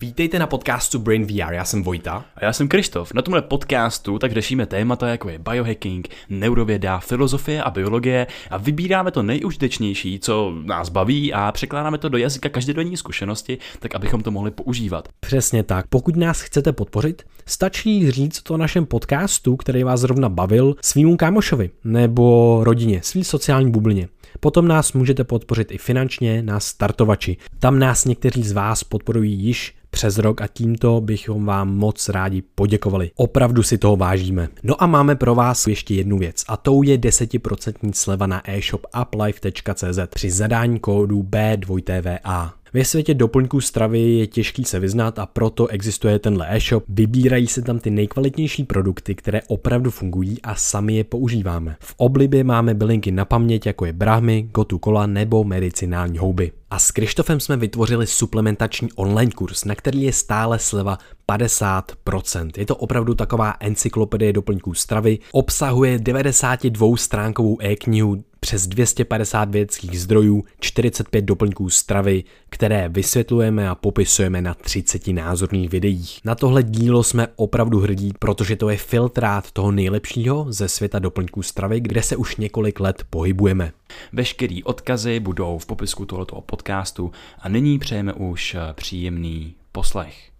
Vítejte na podcastu Brain VR, já jsem Vojta. A já jsem Krištof. Na tomhle podcastu tak řešíme témata jako je biohacking, neurověda, filozofie a biologie a vybíráme to nejužitečnější, co nás baví a překládáme to do jazyka každodenní zkušenosti, tak abychom to mohli používat. Přesně tak. Pokud nás chcete podpořit, stačí říct to našem podcastu, který vás zrovna bavil, svýmu kámošovi nebo rodině, svý sociální bublině. Potom nás můžete podpořit i finančně na startovači. Tam nás někteří z vás podporují již přes rok a tímto bychom vám moc rádi poděkovali. Opravdu si toho vážíme. No a máme pro vás ještě jednu věc a tou je 10% sleva na e-shop uplife.cz při zadání kódu B2TVA. Ve světě doplňků stravy je těžký se vyznat a proto existuje tenhle e-shop. Vybírají se tam ty nejkvalitnější produkty, které opravdu fungují a sami je používáme. V oblibě máme bylinky na paměť, jako je brahmy, gotu kola nebo medicinální houby. A s Krištofem jsme vytvořili suplementační online kurz, na který je stále sleva 50%. Je to opravdu taková encyklopedie doplňků stravy, obsahuje 92 stránkovou e-knihu, přes 250 vědeckých zdrojů, 45 doplňků stravy, které vysvětlujeme a popisujeme na 30 názorných videích. Na tohle dílo jsme opravdu hrdí, protože to je filtrát toho nejlepšího ze světa doplňků stravy, kde se už několik let pohybujeme. Veškerý odkazy budou v popisku tohoto podcastu a nyní přejeme už příjemný poslech.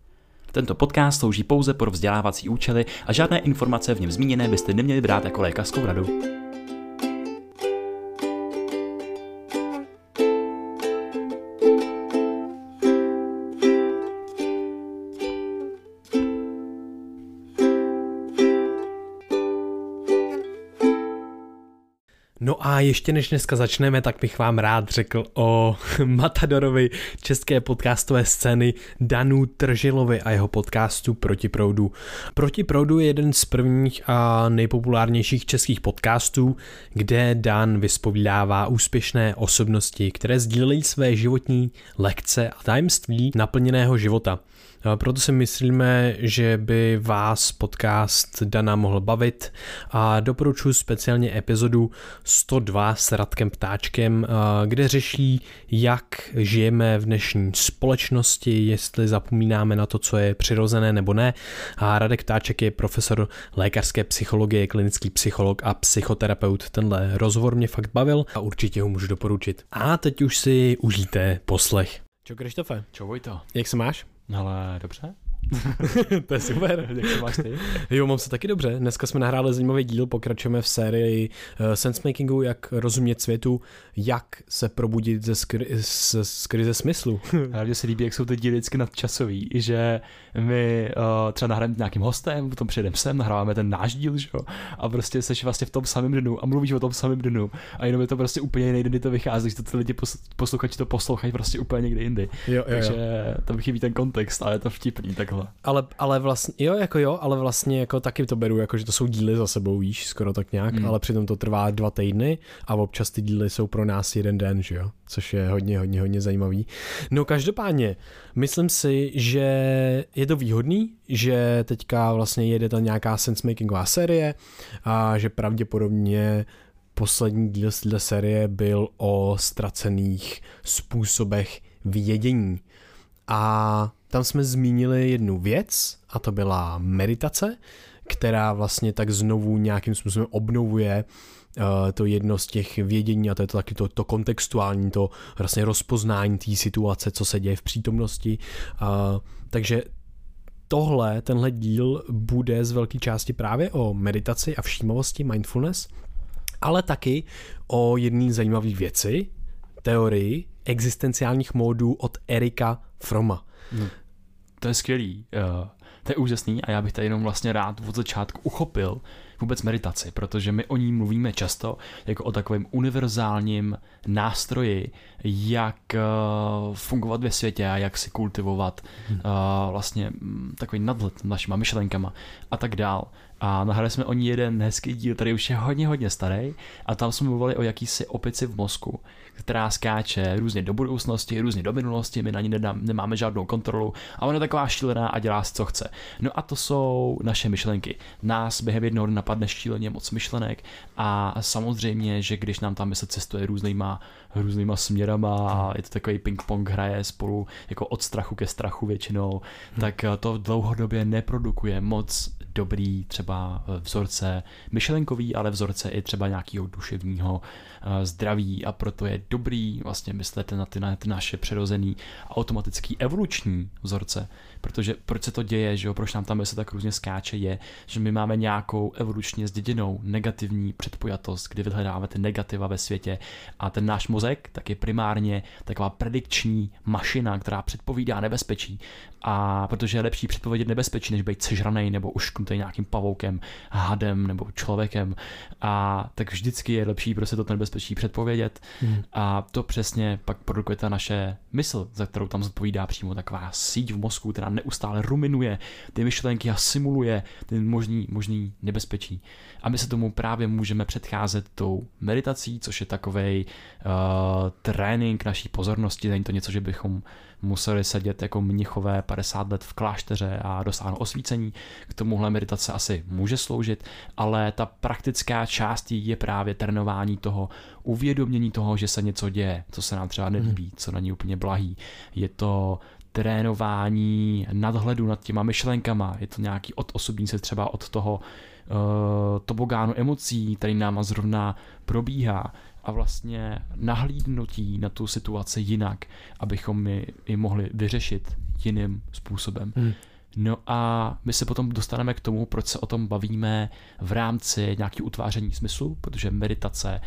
Tento podcast slouží pouze pro vzdělávací účely a žádné informace v něm zmíněné byste neměli brát jako lékařskou radu. No a ještě než dneska začneme, tak bych vám rád řekl o Matadorovi české podcastové scény Danu Tržilovi a jeho podcastu Proti proudu. Proti proudu je jeden z prvních a nejpopulárnějších českých podcastů, kde Dan vyspovídává úspěšné osobnosti, které sdílejí své životní lekce a tajemství naplněného života. Proto si myslíme, že by vás podcast Dana mohl bavit a doporučuji speciálně epizodu 102 s Radkem Ptáčkem, kde řeší, jak žijeme v dnešní společnosti, jestli zapomínáme na to, co je přirozené nebo ne. A Radek Ptáček je profesor lékařské psychologie, klinický psycholog a psychoterapeut. Tenhle rozhovor mě fakt bavil a určitě ho můžu doporučit. A teď už si užijte poslech. Čau Krištofe. Čau Vojto. Jak se máš? Ale dobře. to je super. Jak se máš ty? Jo, mám se taky dobře. Dneska jsme nahráli zajímavý díl, pokračujeme v sérii uh, sensemakingu, jak rozumět světu, jak se probudit ze, skry, z, z krize smyslu. Hlavně se líbí, jak jsou ty díly vždycky nadčasový, že my uh, třeba nahráme nějakým hostem, potom přijedeme sem, nahráváme ten náš díl, že jo? a prostě seš vlastně v tom samém dnu a mluvíš o tom samém dnu a jenom je to prostě úplně jiný kdy to vychází, že to ty lidi posluchači to poslouchají prostě úplně někde jindy. Jo, jo, Takže jo. to chybí ten kontext, ale je to vtipný takhle. Ale, ale vlastně, jo, jako jo, ale vlastně jako taky to beru, jako že to jsou díly za sebou, víš, skoro tak nějak, hmm. ale přitom to trvá dva týdny a občas ty díly jsou pro nás jeden den, že jo, což je hodně, hodně, hodně zajímavý. No každopádně, myslím si, že je to výhodný, že teďka vlastně jede ta nějaká sensemakingová série a že pravděpodobně poslední díl z této série byl o ztracených způsobech vědění. A tam jsme zmínili jednu věc a to byla meditace, která vlastně tak znovu nějakým způsobem obnovuje uh, to jedno z těch vědění a to je to taky to, to kontextuální, to vlastně rozpoznání té situace, co se děje v přítomnosti. Uh, takže tohle, tenhle díl bude z velké části právě o meditaci a všímavosti, mindfulness, ale taky o jedné zajímavé věci, teorii existenciálních módů od Erika Froma. No, to je skvělý. Uh, to je úžasný a já bych tady jenom vlastně rád od začátku uchopil vůbec meditaci, protože my o ní mluvíme často jako o takovém univerzálním nástroji, jak uh, fungovat ve světě a jak si kultivovat uh, vlastně mm, takový nadhled našima myšlenkama a tak dál. A nahrali jsme o ní jeden hezký díl, který už je hodně, hodně starý a tam jsme mluvili o jakýsi opici v mozku, která skáče různě do budoucnosti, různě do minulosti, my na ní nemáme žádnou kontrolu a ona je taková šílená a dělá si, co chce. No a to jsou naše myšlenky. Nás během jednoho dne napadne šíleně moc myšlenek a samozřejmě, že když nám ta mysl cestuje různýma, různýma směrama a je to takový ping-pong hraje spolu jako od strachu ke strachu většinou, hmm. tak to dlouhodobě neprodukuje moc dobrý třeba vzorce myšlenkový, ale vzorce i třeba nějakého duševního eh, zdraví. A proto je dobrý vlastně myslet na ty, na ty naše přirozený automatický evoluční vzorce, protože proč se to děje, že jo, proč nám tam se tak různě skáče, je, že my máme nějakou evolučně zděděnou negativní předpojatost, kdy vyhledáváme ty negativa ve světě. A ten náš mozek tak je primárně taková predikční mašina, která předpovídá nebezpečí. A protože je lepší předpovědět nebezpečí, než být sežraný nebo ušknutý nějakým pavoukem, hadem nebo člověkem. A tak vždycky je lepší prostě to nebezpečí předpovědět. Hmm. a to přesně pak produkuje ta naše mysl, za kterou tam zodpovídá přímo taková síť v mozku, která neustále ruminuje ty myšlenky a simuluje ty možný, možný nebezpečí. A my se tomu právě můžeme předcházet tou meditací, což je takový uh, trénink naší pozornosti, není to něco, že bychom museli sedět jako mnichové 50 let v klášteře a dosáhnout osvícení. K tomuhle meditace asi může sloužit, ale ta praktická část je právě trénování toho uvědomění toho, že se něco děje, co se nám třeba nelíbí, hmm. co není úplně blahý. Je to trénování nadhledu nad těma myšlenkama, je to nějaký odosobní se třeba od toho uh, tobogánu emocí, který náma zrovna probíhá a vlastně nahlídnutí na tu situaci jinak, abychom my ji mohli vyřešit jiným způsobem. Hmm. No a my se potom dostaneme k tomu, proč se o tom bavíme v rámci nějaký utváření smyslu, protože meditace,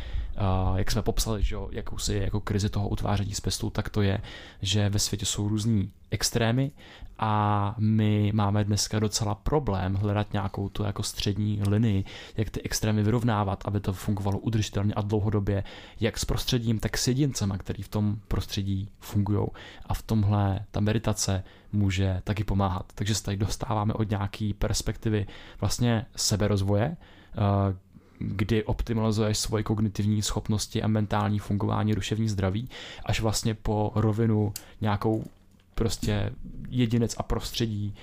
jak jsme popsali, že jakousi jako krizi toho utváření smyslu, tak to je, že ve světě jsou různí extrémy a my máme dneska docela problém hledat nějakou tu jako střední linii, jak ty extrémy vyrovnávat, aby to fungovalo udržitelně a dlouhodobě, jak s prostředím, tak s jedincema, který v tom prostředí fungují. A v tomhle ta meditace může taky pomáhat. Takže se tady dostáváme od nějaký perspektivy vlastně seberozvoje, eh, kdy optimalizuješ svoje kognitivní schopnosti a mentální fungování, duševní zdraví, až vlastně po rovinu nějakou prostě jedinec a prostředí.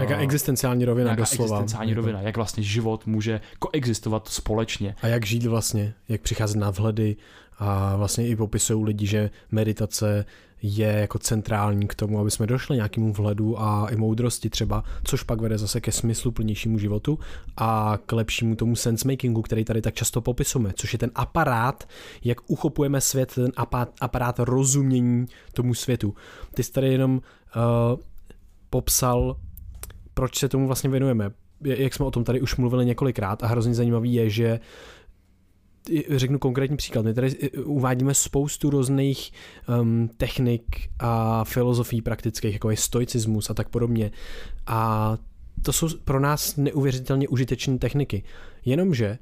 Jaká uh, existenciální rovina nějaká doslova. existenciální jako... rovina, jak vlastně život může koexistovat společně. A jak žít vlastně, jak přicházet na vhledy a vlastně i popisují lidi, že meditace je jako centrální k tomu, aby jsme došli nějakému vhledu a i moudrosti třeba, což pak vede zase ke smyslu plnějšímu životu a k lepšímu tomu sensemakingu, který tady tak často popisujeme, což je ten aparát, jak uchopujeme svět, ten aparát rozumění tomu světu. Ty jsi tady jenom uh, popsal, proč se tomu vlastně věnujeme. Jak jsme o tom tady už mluvili několikrát a hrozně zajímavý je, že řeknu konkrétní příklad. My tady uvádíme spoustu různých um, technik a filozofií praktických, jako je stoicismus a tak podobně. A to jsou pro nás neuvěřitelně užitečné techniky. Jenomže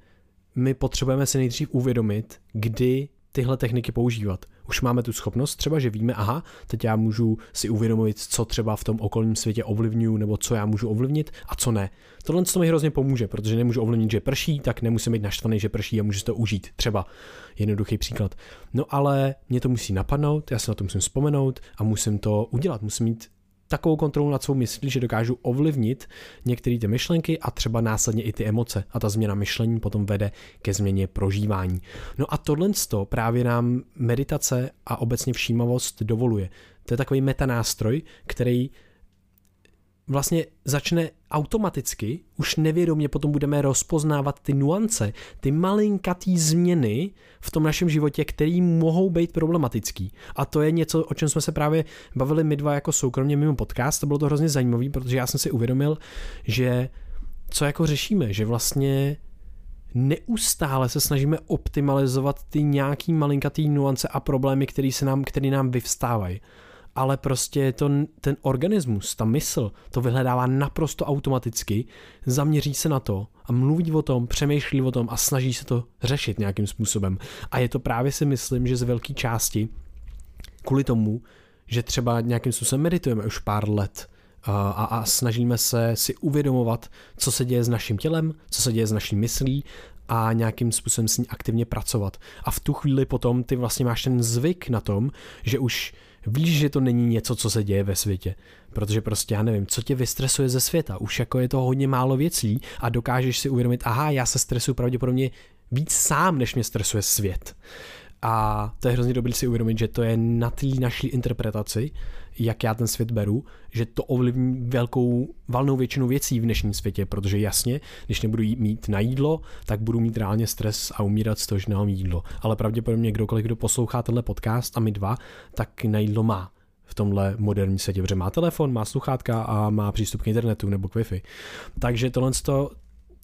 my potřebujeme si nejdřív uvědomit, kdy tyhle techniky používat. Už máme tu schopnost, třeba, že víme, aha, teď já můžu si uvědomit, co třeba v tom okolním světě ovlivňuju, nebo co já můžu ovlivnit a co ne. Tohle to mi hrozně pomůže, protože nemůžu ovlivnit, že prší, tak nemusím být naštvaný, že prší a můžu si to užít. Třeba jednoduchý příklad. No ale mě to musí napadnout, já se na to musím vzpomenout a musím to udělat. Musím mít takovou kontrolu nad svou myslí, že dokážu ovlivnit některé ty myšlenky a třeba následně i ty emoce. A ta změna myšlení potom vede ke změně prožívání. No a tohle právě nám meditace a obecně všímavost dovoluje. To je takový metanástroj, který vlastně začne automaticky, už nevědomě potom budeme rozpoznávat ty nuance, ty malinkatý změny v tom našem životě, které mohou být problematický. A to je něco, o čem jsme se právě bavili my dva jako soukromně mimo podcast, to bylo to hrozně zajímavé, protože já jsem si uvědomil, že co jako řešíme, že vlastně neustále se snažíme optimalizovat ty nějaký malinkatý nuance a problémy, které se nám, které nám vyvstávají ale prostě to, ten organismus, ta mysl, to vyhledává naprosto automaticky, zaměří se na to a mluví o tom, přemýšlí o tom a snaží se to řešit nějakým způsobem. A je to právě si myslím, že z velké části kvůli tomu, že třeba nějakým způsobem meditujeme už pár let a, a snažíme se si uvědomovat, co se děje s naším tělem, co se děje s naší myslí a nějakým způsobem s ní aktivně pracovat. A v tu chvíli potom ty vlastně máš ten zvyk na tom, že už víš, že to není něco, co se děje ve světě. protože prostě já nevím, co tě vystresuje ze světa, už jako je to hodně málo věcí a dokážeš si uvědomit, aha, já se stresuju pravděpodobně víc sám, než mě stresuje svět. A to je hrozně dobrý si uvědomit, že to je na té naší interpretaci, jak já ten svět beru, že to ovlivní velkou valnou většinu věcí v dnešním světě, protože jasně, když nebudu mít na jídlo, tak budu mít reálně stres a umírat z toho, že nemám jídlo. Ale pravděpodobně kdokoliv, kdo poslouchá tenhle podcast a my dva, tak na jídlo má v tomhle moderním světě, protože má telefon, má sluchátka a má přístup k internetu nebo k Wi-Fi. Takže tohle to,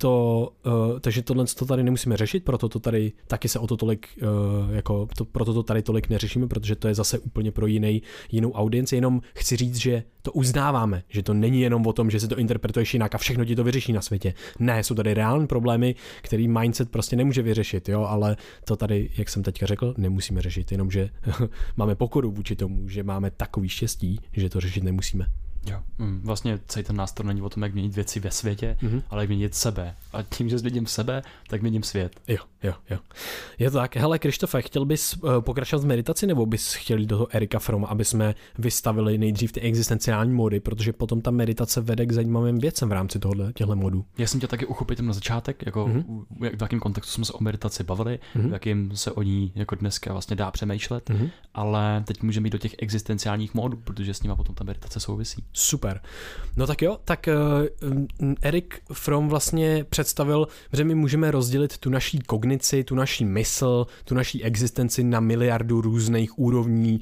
uh, takže tohle to tady nemusíme řešit, proto to tady taky se o to tolik, uh, jako to, proto to tady tolik neřešíme, protože to je zase úplně pro jiný, jinou audienci, jenom chci říct, že to uznáváme, že to není jenom o tom, že se to interpretuješ jinak a všechno ti to vyřeší na světě. Ne, jsou tady reální problémy, který mindset prostě nemůže vyřešit, jo, ale to tady, jak jsem teďka řekl, nemusíme řešit, jenomže máme pokoru vůči tomu, že máme takový štěstí, že to řešit nemusíme. Jo. Mm, vlastně celý ten nástroj není o tom, jak měnit věci ve světě, mm-hmm. ale jak měnit sebe. A tím, že změním sebe, tak měním svět. Jo, jo, jo. Je to tak. Hele, Krištofe, chtěl bys uh, pokračovat v meditaci, nebo bys chtěl jít do toho Erika From, aby jsme vystavili nejdřív ty existenciální mody, protože potom ta meditace vede k zajímavým věcem v rámci tohohle, těchto modů. Já jsem tě taky uchopil na začátek, jako mm-hmm. v jakém kontextu jsme se o meditaci bavili, mm-hmm. v jakém se o ní jako dneska vlastně dá přemýšlet, mm-hmm. ale teď můžeme jít do těch existenciálních modů, protože s nimi potom ta meditace souvisí. Super. No tak jo, tak uh, Erik From vlastně představil, že my můžeme rozdělit tu naší kognici, tu naší mysl, tu naší existenci na miliardu různých úrovní,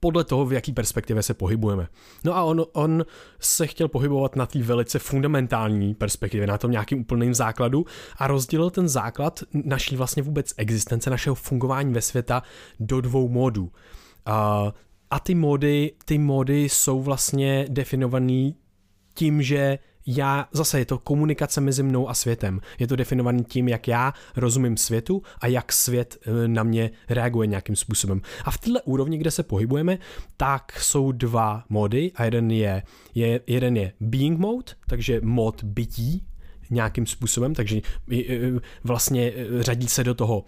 podle toho, v jaký perspektivě se pohybujeme. No a on, on se chtěl pohybovat na té velice fundamentální perspektivě, na tom nějakým úplným základu a rozdělil ten základ naší vlastně vůbec existence, našeho fungování ve světa do dvou modů. Uh, a ty mody, ty mody jsou vlastně definovaný tím, že já, zase je to komunikace mezi mnou a světem. Je to definovaný tím, jak já rozumím světu a jak svět eh, na mě reaguje nějakým způsobem. A v této úrovni, kde se pohybujeme, tak jsou dva mody a jeden je, je, jeden je being mode, takže mod bytí, nějakým způsobem, takže vlastně e, řadí se do toho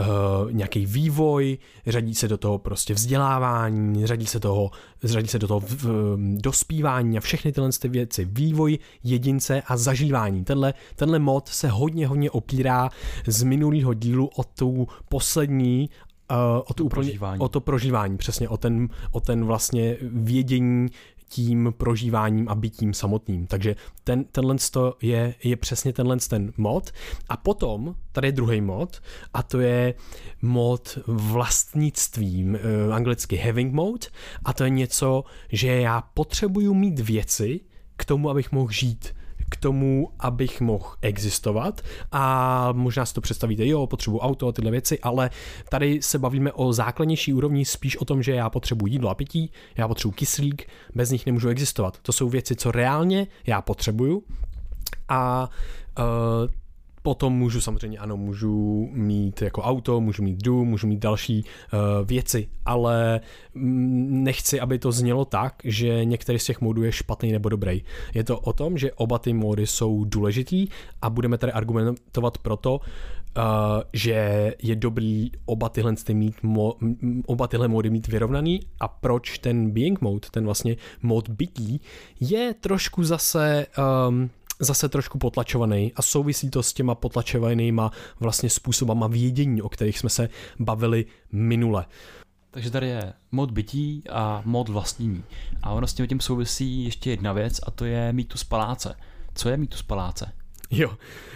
uh, nějaký vývoj, řadí se do toho prostě vzdělávání, řadí se, toho, řadí se do toho v, v, dospívání a všechny tyhle ty věci. Vývoj jedince a zažívání. Tenhle, tenhle mod se hodně, hodně opírá z minulého dílu o tu poslední Uh, o, to úplně, prožívání. o to prožívání, přesně, o ten, o ten vlastně vědění tím prožíváním a bytím samotným. Takže ten, tenhle je, je přesně tenhle ten mod. A potom, tady je druhý mod, a to je mod vlastnictví, uh, anglicky having mode, a to je něco, že já potřebuju mít věci k tomu, abych mohl žít k tomu, abych mohl existovat a možná si to představíte, jo, potřebuji auto a tyhle věci, ale tady se bavíme o základnější úrovni, spíš o tom, že já potřebuji jídlo a pití, já potřebuji kyslík, bez nich nemůžu existovat. To jsou věci, co reálně já potřebuju a uh, Potom můžu samozřejmě, ano, můžu mít jako auto, můžu mít dům, můžu mít další uh, věci, ale mm, nechci, aby to znělo tak, že některý z těch modů je špatný nebo dobrý. Je to o tom, že oba ty mody jsou důležitý a budeme tady argumentovat proto, uh, že je dobrý oba tyhle, mít mo, oba tyhle mody mít vyrovnaný a proč ten being mode, ten vlastně mod bytí, je trošku zase um, zase trošku potlačovaný a souvisí to s těma potlačovanýma vlastně způsobama vědění, o kterých jsme se bavili minule. Takže tady je mod bytí a mod vlastnění. A ono s tím, tím souvisí ještě jedna věc a to je mýtus paláce. Co je mýtus paláce? Jo,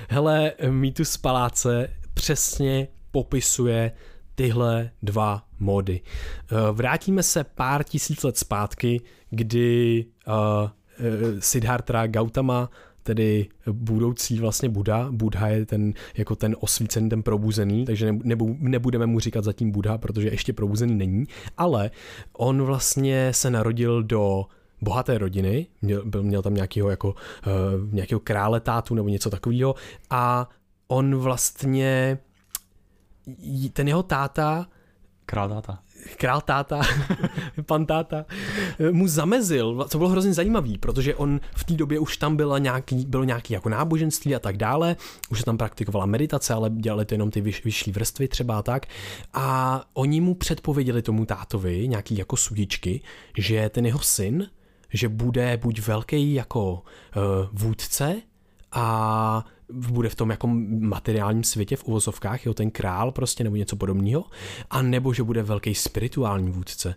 hele, mýtus paláce přesně popisuje tyhle dva mody. Eh, vrátíme se pár tisíc let zpátky, kdy uh, Siddhartha Gautama tedy budoucí vlastně Buda. Buddha je ten, jako ten osvícený, ten probuzený, takže nebu, nebudeme mu říkat zatím Buddha, protože ještě probuzený není, ale on vlastně se narodil do bohaté rodiny, měl, měl tam nějakého, jako, uh, nějakého krále tátu nebo něco takového a on vlastně ten jeho táta Král táta král táta, pan táta, mu zamezil, co bylo hrozně zajímavý, protože on v té době už tam bylo nějaký, bylo nějaký jako náboženství a tak dále, už se tam praktikovala meditace, ale dělali to jenom ty vyš, vyšší vrstvy třeba a tak. A oni mu předpověděli tomu tátovi nějaký jako sudičky, že ten jeho syn, že bude buď velký jako uh, vůdce a bude v tom jako materiálním světě v uvozovkách, jo, ten král prostě nebo něco podobného, a nebo že bude velký spirituální vůdce.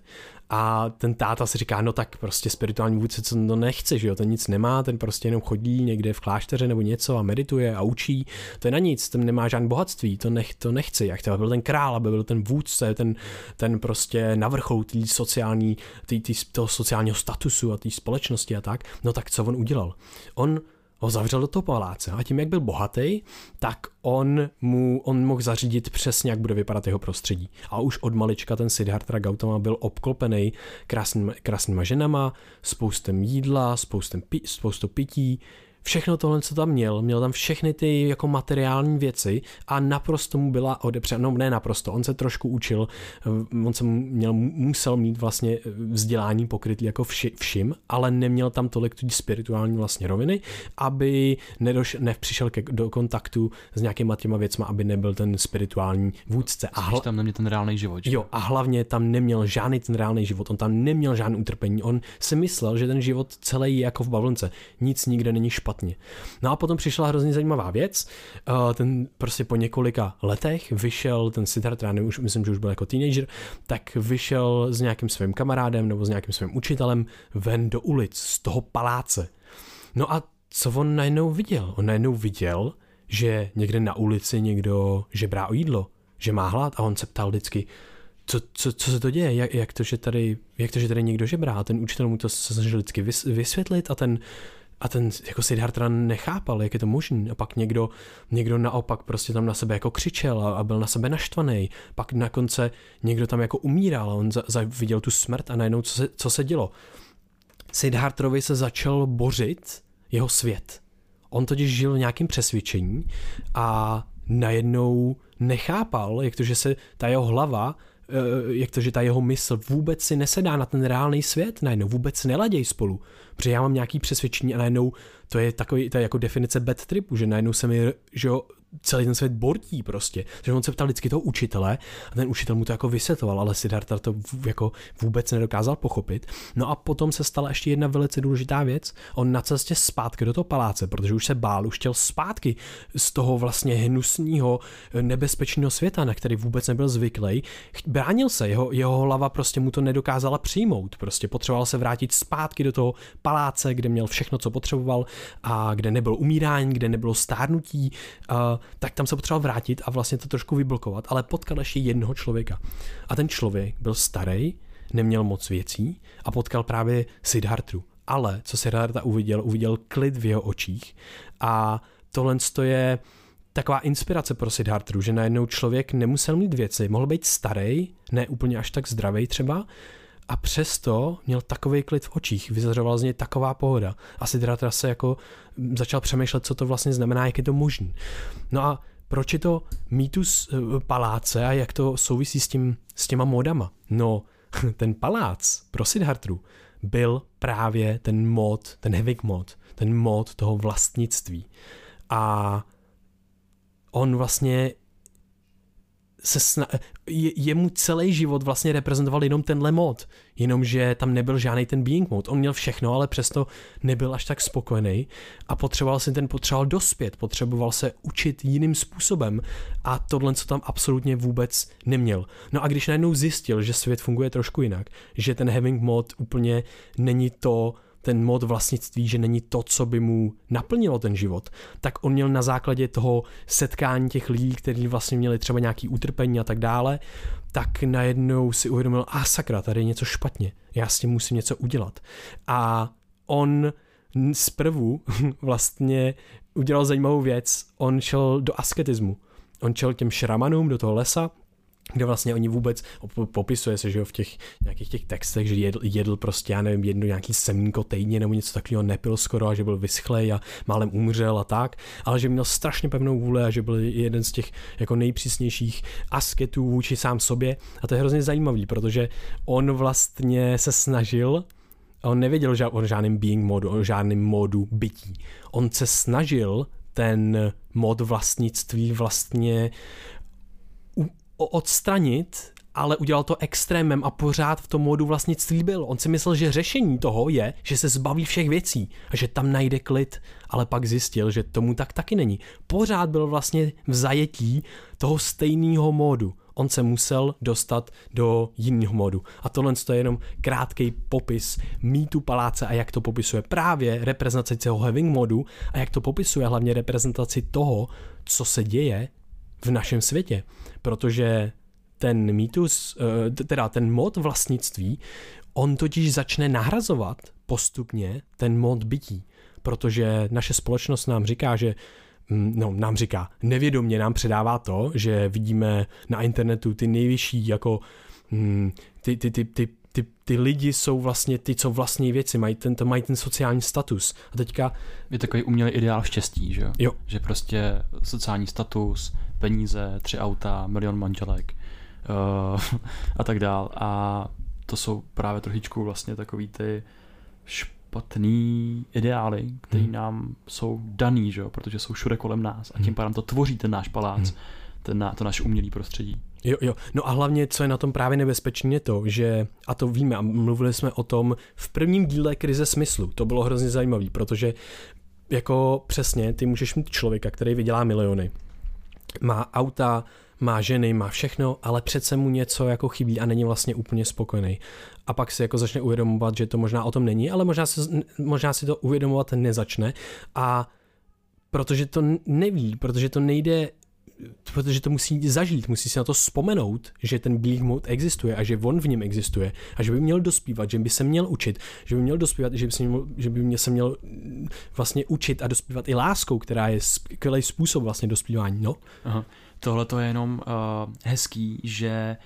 A ten táta si říká, no tak prostě spirituální vůdce, co to nechce, že jo, ten nic nemá, ten prostě jenom chodí někde v klášteře nebo něco a medituje a učí, to je na nic, ten nemá žádné bohatství, to, nech, to nechci, jak chtěl, aby byl ten král, aby byl ten vůdce, ten, ten prostě na vrcholu tý sociální, tý, tý, toho sociálního statusu a té společnosti a tak, no tak co on udělal? On ho zavřel do toho paláce a tím, jak byl bohatý, tak on mu on mohl zařídit přesně, jak bude vypadat jeho prostředí. A už od malička ten Siddhartha Gautama byl obklopený krásnýma, krásnýma ženama, spoustem jídla, spoustem, spoustou pití, všechno tohle, co tam měl, měl tam všechny ty jako materiální věci a naprosto mu byla odepřena, no ne naprosto, on se trošku učil, on se měl, musel mít vlastně vzdělání pokrytý jako vši, všim, ale neměl tam tolik tu spirituální vlastně roviny, aby nedoš, nepřišel ke, do kontaktu s nějakýma těma věcma, aby nebyl ten spirituální vůdce. A hla... tam neměl ten reálný život. Že? Jo, a hlavně tam neměl žádný ten reálný život, on tam neměl žádný utrpení, on si myslel, že ten život celý je jako v bavlnce, nic nikde není špatný špatně. No a potom přišla hrozně zajímavá věc. Uh, ten prostě po několika letech vyšel ten Siddhartha, nevím, už myslím, že už byl jako teenager, tak vyšel s nějakým svým kamarádem nebo s nějakým svým učitelem ven do ulic z toho paláce. No a co on najednou viděl? On najednou viděl, že někde na ulici někdo žebrá o jídlo, že má hlad a on se ptal vždycky, co, co, co se to děje, jak, jak, to, že tady, jak to, že tady někdo žebrá. Ten učitel mu to se snažil vždycky vysvětlit a ten a ten jako Siddhartha nechápal, jak je to možné. A pak někdo, někdo naopak prostě tam na sebe jako křičel a, a byl na sebe naštvaný. Pak na konce někdo tam jako umíral a on za, za, viděl tu smrt a najednou co se, co se dělo. Siddharthovi se začal bořit jeho svět. On totiž žil v nějakým přesvědčení a najednou nechápal, jak to, že se ta jeho hlava jak to, že ta jeho mysl vůbec si nesedá na ten reálný svět, najednou vůbec neladěj spolu. Protože já mám nějaký přesvědčení a najednou to je takový, to je jako definice bad tripu, že najednou se mi, že jo, celý ten svět bortí prostě. Takže on se ptal vždycky toho učitele a ten učitel mu to jako vysvětloval, ale Siddhartha to jako vůbec nedokázal pochopit. No a potom se stala ještě jedna velice důležitá věc. On na cestě zpátky do toho paláce, protože už se bál, už chtěl zpátky z toho vlastně hnusného, nebezpečného světa, na který vůbec nebyl zvyklý. Bránil se, jeho, jeho hlava prostě mu to nedokázala přijmout. Prostě potřeboval se vrátit zpátky do toho paláce, kde měl všechno, co potřeboval a kde nebylo umírání, kde nebylo stárnutí. Uh, tak tam se potřeboval vrátit a vlastně to trošku vyblokovat, ale potkal ještě jednoho člověka. A ten člověk byl starý, neměl moc věcí a potkal právě Siddharthu. Ale co Siddhartha uviděl, uviděl klid v jeho očích a tohle je taková inspirace pro Siddharthu, že najednou člověk nemusel mít věci, mohl být starý, ne úplně až tak zdravý třeba, a přesto měl takový klid v očích, vyzařoval z něj taková pohoda. A Siddhartha se jako začal přemýšlet, co to vlastně znamená, jak je to možné. No a proč je to mýtus eh, paláce a jak to souvisí s, tím, s těma modama? No, ten palác pro Siddharthu byl právě ten mod, ten heavy mod, ten mod toho vlastnictví. A on vlastně se sna- jemu celý život vlastně reprezentoval jenom tenhle mod, jenomže tam nebyl žádný ten being mod. On měl všechno, ale přesto nebyl až tak spokojený a potřeboval si ten potřeboval dospět, potřeboval se učit jiným způsobem a tohle, co tam absolutně vůbec neměl. No a když najednou zjistil, že svět funguje trošku jinak, že ten having mod úplně není to, ten mod vlastnictví, že není to, co by mu naplnilo ten život, tak on měl na základě toho setkání těch lidí, kteří vlastně měli třeba nějaký utrpení a tak dále, tak najednou si uvědomil, a ah, sakra, tady je něco špatně, já s tím musím něco udělat. A on zprvu vlastně udělal zajímavou věc, on šel do asketismu. On šel těm šramanům do toho lesa, kde vlastně oni vůbec popisuje se, že jo, v těch nějakých těch textech, že jedl, jedl prostě, já nevím, jedno nějaký semínko týdně nebo něco takového, nepil skoro a že byl vyschlej a málem umřel a tak, ale že měl strašně pevnou vůli a že byl jeden z těch jako nejpřísnějších asketů vůči sám sobě a to je hrozně zajímavý, protože on vlastně se snažil on nevěděl o žádném being modu, o žádném modu bytí. On se snažil ten mod vlastnictví vlastně odstranit ale udělal to extrémem a pořád v tom modu vlastnictví byl. On si myslel, že řešení toho je, že se zbaví všech věcí a že tam najde klid, ale pak zjistil, že tomu tak taky není. Pořád byl vlastně v zajetí toho stejného módu on se musel dostat do jiného modu. A tohle je jenom krátký popis mýtu paláce a jak to popisuje právě reprezentaci toho having modu a jak to popisuje hlavně reprezentaci toho, co se děje v našem světě. Protože ten mýtus, eh, teda ten mod vlastnictví, on totiž začne nahrazovat postupně ten mod bytí, protože naše společnost nám říká, že mm, no, nám říká, nevědomně nám předává to, že vidíme na internetu ty nejvyšší jako mm, ty, ty, ty, ty, ty, ty lidi jsou vlastně ty, co vlastní věci, mají ten, to mají ten sociální status. A teďka... Je takový umělý ideál štěstí, že jo? Že prostě sociální status, peníze, tři auta, milion manželek uh, a tak dál. A to jsou právě trošičku vlastně takový ty špatný ideály, které hmm. nám jsou daný, že jo? protože jsou všude kolem nás a tím hmm. pádem to tvoří ten náš palác, hmm. ten, to naše umělé prostředí. Jo, jo. No a hlavně, co je na tom právě nebezpečné, je to, že, a to víme, a mluvili jsme o tom v prvním díle krize smyslu, to bylo hrozně zajímavé, protože jako přesně, ty můžeš mít člověka, který vydělá miliony, má auta, má ženy, má všechno, ale přece mu něco jako chybí a není vlastně úplně spokojený. A pak si jako začne uvědomovat, že to možná o tom není, ale možná si, možná si to uvědomovat nezačne a protože to neví, protože to nejde protože to musí zažít, musí si na to vzpomenout, že ten Big Mode existuje a že on v něm existuje a že by měl dospívat, že by se měl učit, že by měl dospívat, že by se měl, že by se měl vlastně učit a dospívat i láskou, která je skvělý způsob vlastně dospívání. No. Tohle to je jenom uh, hezký, že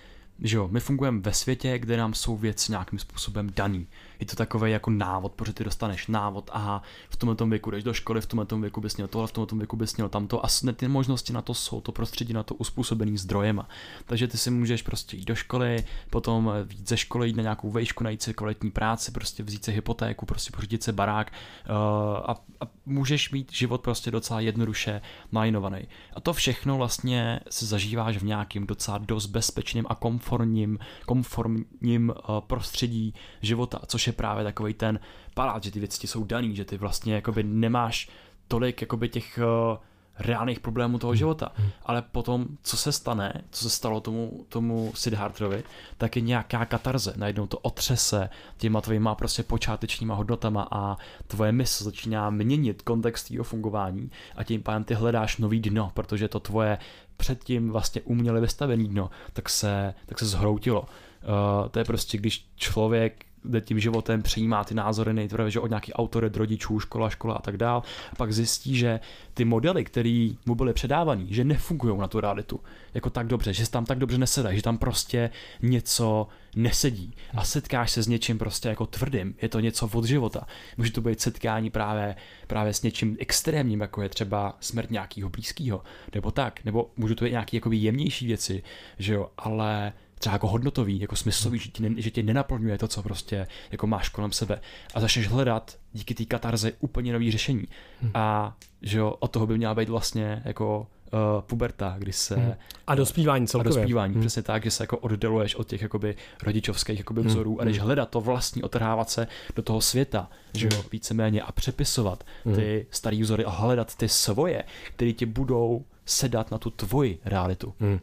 že jo, my fungujeme ve světě, kde nám jsou věci nějakým způsobem daný. Je to takový jako návod, protože ty dostaneš návod, aha, v tomto věku jdeš do školy, v tomto věku bys měl tohle, v tomto věku bys měl tamto a ty možnosti na to jsou, to prostředí na to uspůsobený zdrojema. Takže ty si můžeš prostě jít do školy, potom jít ze školy, jít na nějakou vejšku, najít si kvalitní práci, prostě vzít si hypotéku, prostě pořídit si barák uh, a, a, můžeš mít život prostě docela jednoduše najinovaný. A to všechno vlastně se zažíváš v nějakým docela dost bezpečným a komfortním, komfortním uh, prostředí života, což je právě takový ten palát, že ty věci jsou daný, že ty vlastně jakoby nemáš tolik jakoby těch uh, reálných problémů toho hmm. života. Hmm. Ale potom, co se stane, co se stalo tomu, tomu Siddharthovi, tak je nějaká katarze. Najednou to otřese těma tvýma prostě počátečníma hodnotama a tvoje mysl začíná měnit kontext jeho fungování a tím pádem ty hledáš nový dno, protože to tvoje předtím vlastně uměle vystavený dno, tak se, tak se zhroutilo. Uh, to je prostě, když člověk jde tím životem, přijímá ty názory nejprve, že od nějakých autorit, rodičů, škola, škola a tak dál. A pak zjistí, že ty modely, které mu byly předávané, že nefungují na tu realitu. Jako tak dobře, že se tam tak dobře nesedají, že tam prostě něco nesedí. A setkáš se s něčím prostě jako tvrdým, je to něco od života. Může to být setkání právě, právě s něčím extrémním, jako je třeba smrt nějakého blízkého, nebo tak, nebo můžu to být nějaké jemnější věci, že jo, ale třeba jako hodnotový, jako smyslový, že ti, ne, že tě nenaplňuje to, co prostě jako máš kolem sebe a začneš hledat díky té katarze úplně nový řešení. Hmm. A že jo, od toho by měla být vlastně jako uh, puberta, kdy se... Hmm. A dospívání celkově. A dospívání, hmm. přesně tak, že se jako oddeluješ od těch jakoby rodičovských jakoby hmm. vzorů a jdeš hmm. hledat to vlastní, otrhávat se do toho světa, že jo, hmm. víceméně a přepisovat hmm. ty starý vzory a hledat ty svoje, které ti budou sedat na tu tvoji realitu. Hmm.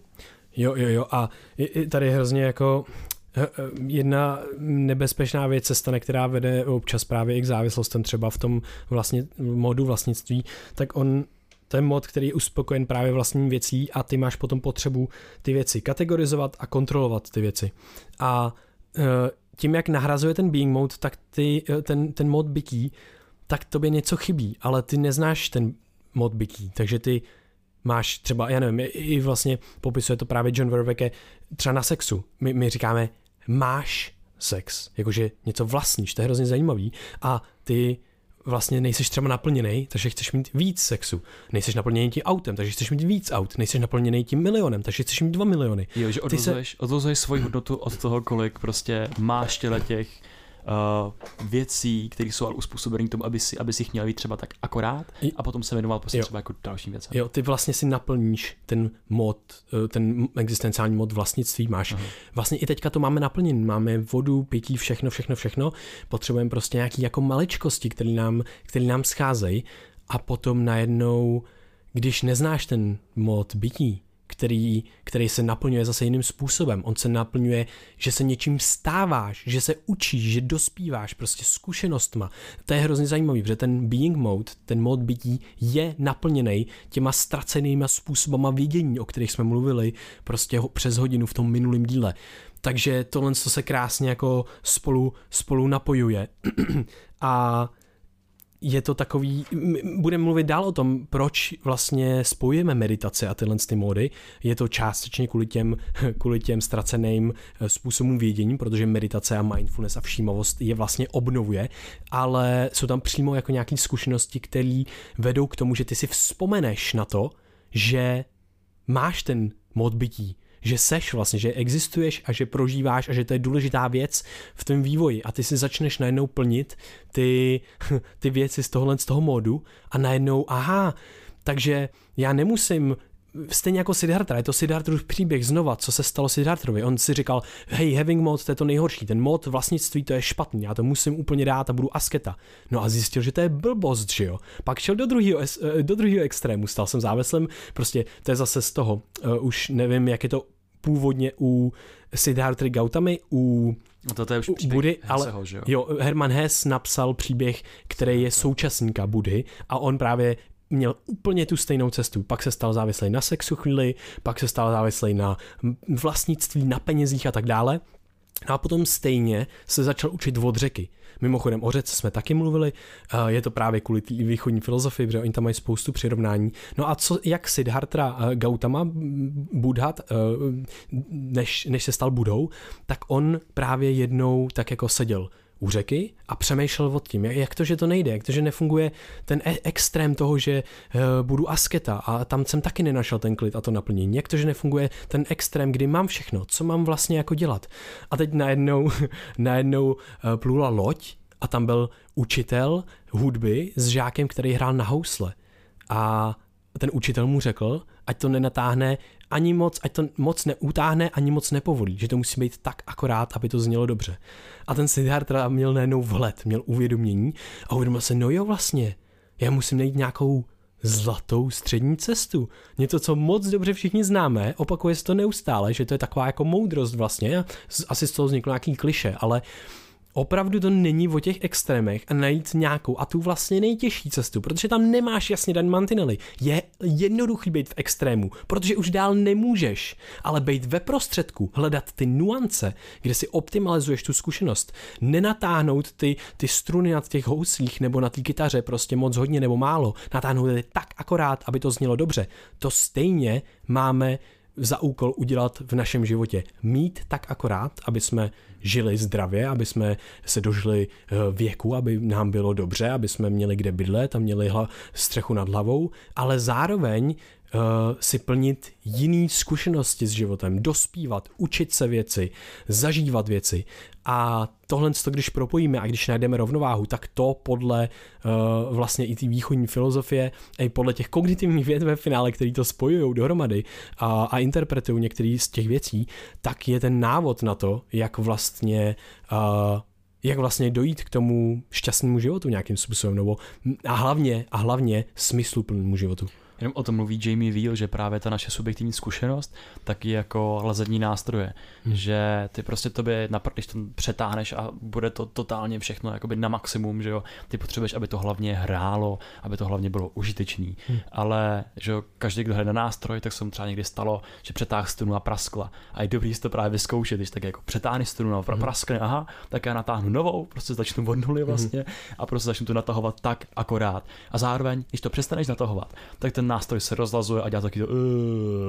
Jo, jo, jo. A tady je hrozně jako jedna nebezpečná věc se stane, která vede občas právě i k závislostem třeba v tom vlastně, modu vlastnictví, tak on je mod, který je uspokojen právě vlastní věcí a ty máš potom potřebu ty věci kategorizovat a kontrolovat ty věci. A eh, tím, jak nahrazuje ten being mode, tak ty, ten, ten mod bytí, tak tobě něco chybí, ale ty neznáš ten mod bytí, takže ty máš třeba, já nevím, i vlastně popisuje to právě John Verwecke třeba na sexu. My, my říkáme, máš sex, jakože něco vlastníš, to je hrozně zajímavý a ty vlastně nejseš třeba naplněný, takže chceš mít víc sexu. Nejseš naplněný tím autem, takže chceš mít víc aut. Nejseš naplněný tím milionem, takže chceš mít dva miliony. Jo, že odvozuješ, se... odvozuješ svoji hodnotu od toho, kolik prostě máš těle těch uh, věcí, které jsou ale uspůsobené tomu, aby si, aby si jich měl být třeba tak akorát a potom se věnoval prostě jo. třeba jako dalším věcem. Jo, ty vlastně si naplníš ten mod, eh, ten existenciální mod vlastnictví máš. Aha. Vlastně i teďka to máme naplněn. Máme vodu, pití, všechno, všechno, všechno. Potřebujeme prostě nějaký jako maličkosti, které nám, který nám scházejí a potom najednou, když neznáš ten mod bytí, který, který se naplňuje zase jiným způsobem. On se naplňuje, že se něčím stáváš, že se učíš, že dospíváš prostě zkušenostma. To je hrozně zajímavý, protože ten being mode, ten mod bytí je naplněný těma ztracenýma způsobama vědění, o kterých jsme mluvili prostě přes hodinu v tom minulém díle. Takže tohle se krásně jako spolu, spolu napojuje. A je to takový, budeme mluvit dál o tom, proč vlastně spojujeme meditace a tyhle ty módy. Je to částečně kvůli těm, kvůli těm ztraceným eh, způsobům vědění, protože meditace a mindfulness a všímavost je vlastně obnovuje, ale jsou tam přímo jako nějaké zkušenosti, které vedou k tomu, že ty si vzpomeneš na to, že máš ten mod bytí, že seš vlastně, že existuješ a že prožíváš a že to je důležitá věc v tom vývoji a ty si začneš najednou plnit ty, ty věci z tohohle z toho módu a najednou, aha, takže já nemusím stejně jako Siddhartha, je to Siddharthův příběh znova, co se stalo Siddharthovi. On si říkal, hej, having mod, to je to nejhorší, ten mod vlastnictví, to je špatný, já to musím úplně dát a budu asketa. No a zjistil, že to je blbost, že jo. Pak šel do druhého, eh, do druhého extrému, stal jsem závislem, prostě to je zase z toho, uh, už nevím, jak je to původně u Siddhartha Gautamy, u no to je už Budy, ale že jo? jo, Herman Hess napsal příběh, který je současníka Budy a on právě měl úplně tu stejnou cestu. Pak se stal závislý na sexu chvíli, pak se stal závislý na vlastnictví, na penězích a tak dále. No a potom stejně se začal učit od řeky. Mimochodem o řece jsme taky mluvili, je to právě kvůli té východní filozofii, protože oni tam mají spoustu přirovnání. No a co, jak Siddhartha Gautama, Budhat, než, než se stal Budou, tak on právě jednou tak jako seděl u řeky a přemýšlel o tím, jak to, že to nejde, jak to, že nefunguje ten e- extrém toho, že uh, budu asketa a tam jsem taky nenašel ten klid a to naplnění, jak to, že nefunguje ten extrém, kdy mám všechno, co mám vlastně jako dělat. A teď najednou, najednou uh, plula loď a tam byl učitel hudby s žákem, který hrál na housle. A ten učitel mu řekl, ať to nenatáhne ani moc, ať to moc neutáhne, ani moc nepovolí, že to musí být tak akorát, aby to znělo dobře. A ten Siddhartha měl najednou vhled, měl uvědomění a uvědomil se, no jo vlastně, já musím najít nějakou zlatou střední cestu. Něco, co moc dobře všichni známe, opakuje se to neustále, že to je taková jako moudrost vlastně, asi z toho vzniklo nějaký kliše, ale uh, opravdu to není o těch extrémech a najít nějakou a tu vlastně nejtěžší cestu, protože tam nemáš jasně dan mantinely. Je jednoduchý být v extrému, protože už dál nemůžeš, ale být ve prostředku, hledat ty nuance, kde si optimalizuješ tu zkušenost, nenatáhnout ty, ty struny na těch houslích nebo na té kytaře prostě moc hodně nebo málo, natáhnout je tak akorát, aby to znělo dobře. To stejně máme za úkol udělat v našem životě. Mít tak akorát, aby jsme žili zdravě, aby jsme se dožili eh, věku, aby nám bylo dobře, aby jsme měli kde bydlet a měli střechu nad hlavou, ale zároveň uh, si plnit jiný zkušenosti s životem, dospívat, učit se věci, zažívat věci. A tohle, když propojíme a když najdeme rovnováhu, tak to podle uh, vlastně i té východní filozofie, i podle těch kognitivních věd ve finále, který to spojují dohromady a, a interpretují některé z těch věcí, tak je ten návod na to, jak vlastně uh, jak vlastně dojít k tomu šťastnému životu nějakým způsobem, nebo a hlavně, a hlavně smysluplnému životu. Jenom o tom mluví Jamie Veal, že právě ta naše subjektivní zkušenost taky jako lezení nástroje. Hmm. Že ty prostě tobě napr- když to přetáhneš a bude to totálně všechno jakoby na maximum, že jo, ty potřebuješ, aby to hlavně hrálo, aby to hlavně bylo užitečný. Hmm. Ale že jo, každý, kdo hraje na nástroj, tak se mu třeba někdy stalo, že přetáh strunu a praskla. A je dobrý si to právě vyzkoušet, když tak jako přetáhne strunu a hmm. praskne, aha, tak já natáhnu novou, prostě začnu od nuly hmm. vlastně hmm. a prostě začnu to natahovat tak akorát. A zároveň, když to přestaneš natahovat, tak ten nástroj se rozlazuje a dělá taky to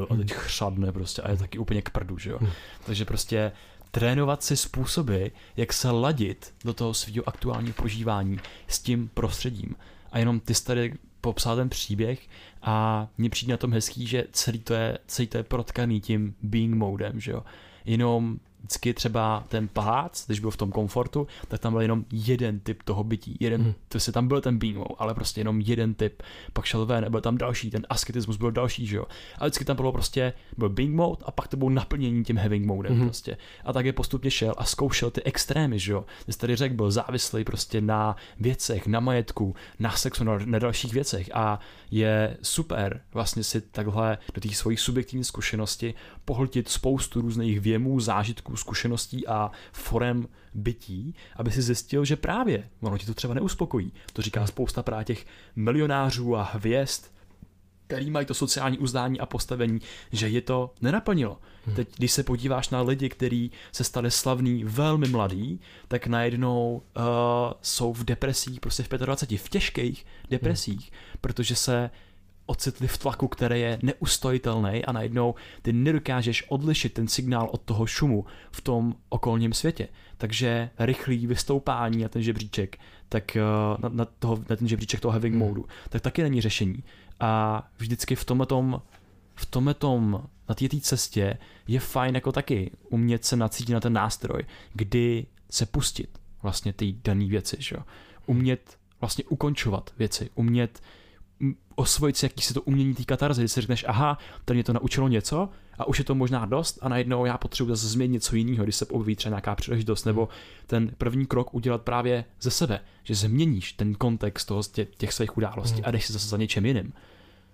a teď hmm. chřadne prostě a je taky úplně k prdu, že jo. Hmm. Takže prostě trénovat si způsoby, jak se ladit do toho svého aktuálního prožívání s tím prostředím. A jenom ty jsi tady popsal ten příběh a mně přijde na tom hezký, že celý to je, celý to je protkaný tím being modem, že jo. Jenom vždycky třeba ten palác, když byl v tom komfortu, tak tam byl jenom jeden typ toho bytí. Jeden, hmm. to se tam byl ten mode, ale prostě jenom jeden typ. Pak šel ven, byl tam další, ten asketismus byl další, že jo. A vždycky tam bylo prostě, byl being mode a pak to bylo naplnění tím having modem hmm. prostě. A tak je postupně šel a zkoušel ty extrémy, že jo. Jsi tady řekl, byl závislý prostě na věcech, na majetku, na sexu, na, na dalších věcech a je super vlastně si takhle do té svojí subjektivní zkušenosti pohltit spoustu různých věmů, zážitků, zkušeností a forem bytí, aby si zjistil, že právě ono ti to třeba neuspokojí. To říká spousta právě těch milionářů a hvězd, který mají to sociální uzdání a postavení, že je to nenaplnilo. Hmm. Teď, když se podíváš na lidi, kteří se stali slavní velmi mladí, tak najednou uh, jsou v depresích, prostě v 25, v těžkých depresích, hmm. protože se ocitli v tlaku, který je neustojitelný a najednou ty nedokážeš odlišit ten signál od toho šumu v tom okolním světě. Takže rychlý vystoupání na ten žebříček, tak eh, na, na, toho, na ten žebříček toho having hmm. modu, tak taky není řešení. A vždycky v tomhle v tomhletom, na té cestě je fajn jako taky umět se nacítit na ten nástroj, kdy se pustit vlastně ty dané věci, že jo? Umět vlastně ukončovat věci, umět osvojit si jakýsi to umění té katarzy, kdy si řekneš, aha, tady mě to naučilo něco a už je to možná dost a najednou já potřebuji zase změnit něco jiného, když se objeví třeba nějaká příležitost, nebo ten první krok udělat právě ze sebe, že změníš ten kontext toho, těch, těch svých událostí hmm. a jdeš si zase za něčem jiným.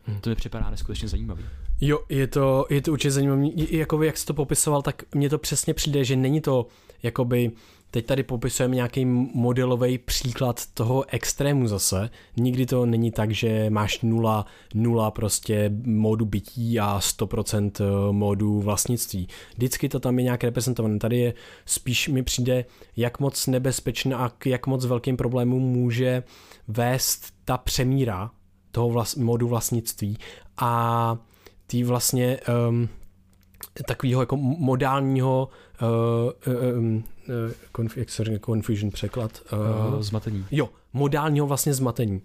Hmm. To mi připadá neskutečně zajímavý. Jo, je to, je to určitě zajímavé. Jakoby, jak jsi to popisoval, tak mně to přesně přijde, že není to jakoby Teď tady popisujeme nějaký modelový příklad toho extrému zase. Nikdy to není tak, že máš nula, nula prostě módu bytí a 100% eh, módu vlastnictví. Vždycky to tam je nějak reprezentované. Tady je spíš mi přijde, jak moc nebezpečná a jak moc velkým problémům může vést ta přemíra toho vlast, modu vlastnictví a ty vlastně um, takového jako modálního uh, uh, uh, říká confusion překlad? Uh, zmatení. Jo, modálního vlastně zmatení.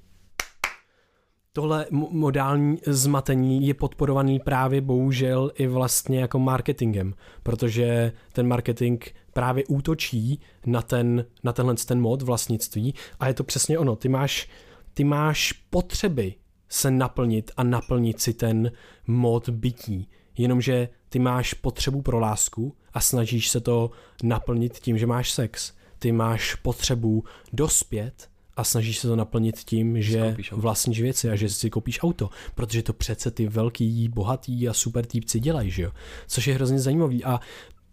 Tohle modální zmatení je podporovaný právě bohužel i vlastně jako marketingem, protože ten marketing právě útočí na, ten, na tenhle ten mod vlastnictví a je to přesně ono. Ty máš, ty máš potřeby se naplnit a naplnit si ten mod bytí jenomže ty máš potřebu pro lásku a snažíš se to naplnit tím, že máš sex. Ty máš potřebu dospět a snažíš se to naplnit tím, že vlastníš věci a že si koupíš auto, protože to přece ty velký, bohatý a super týpci dělají, že jo? Což je hrozně zajímavý a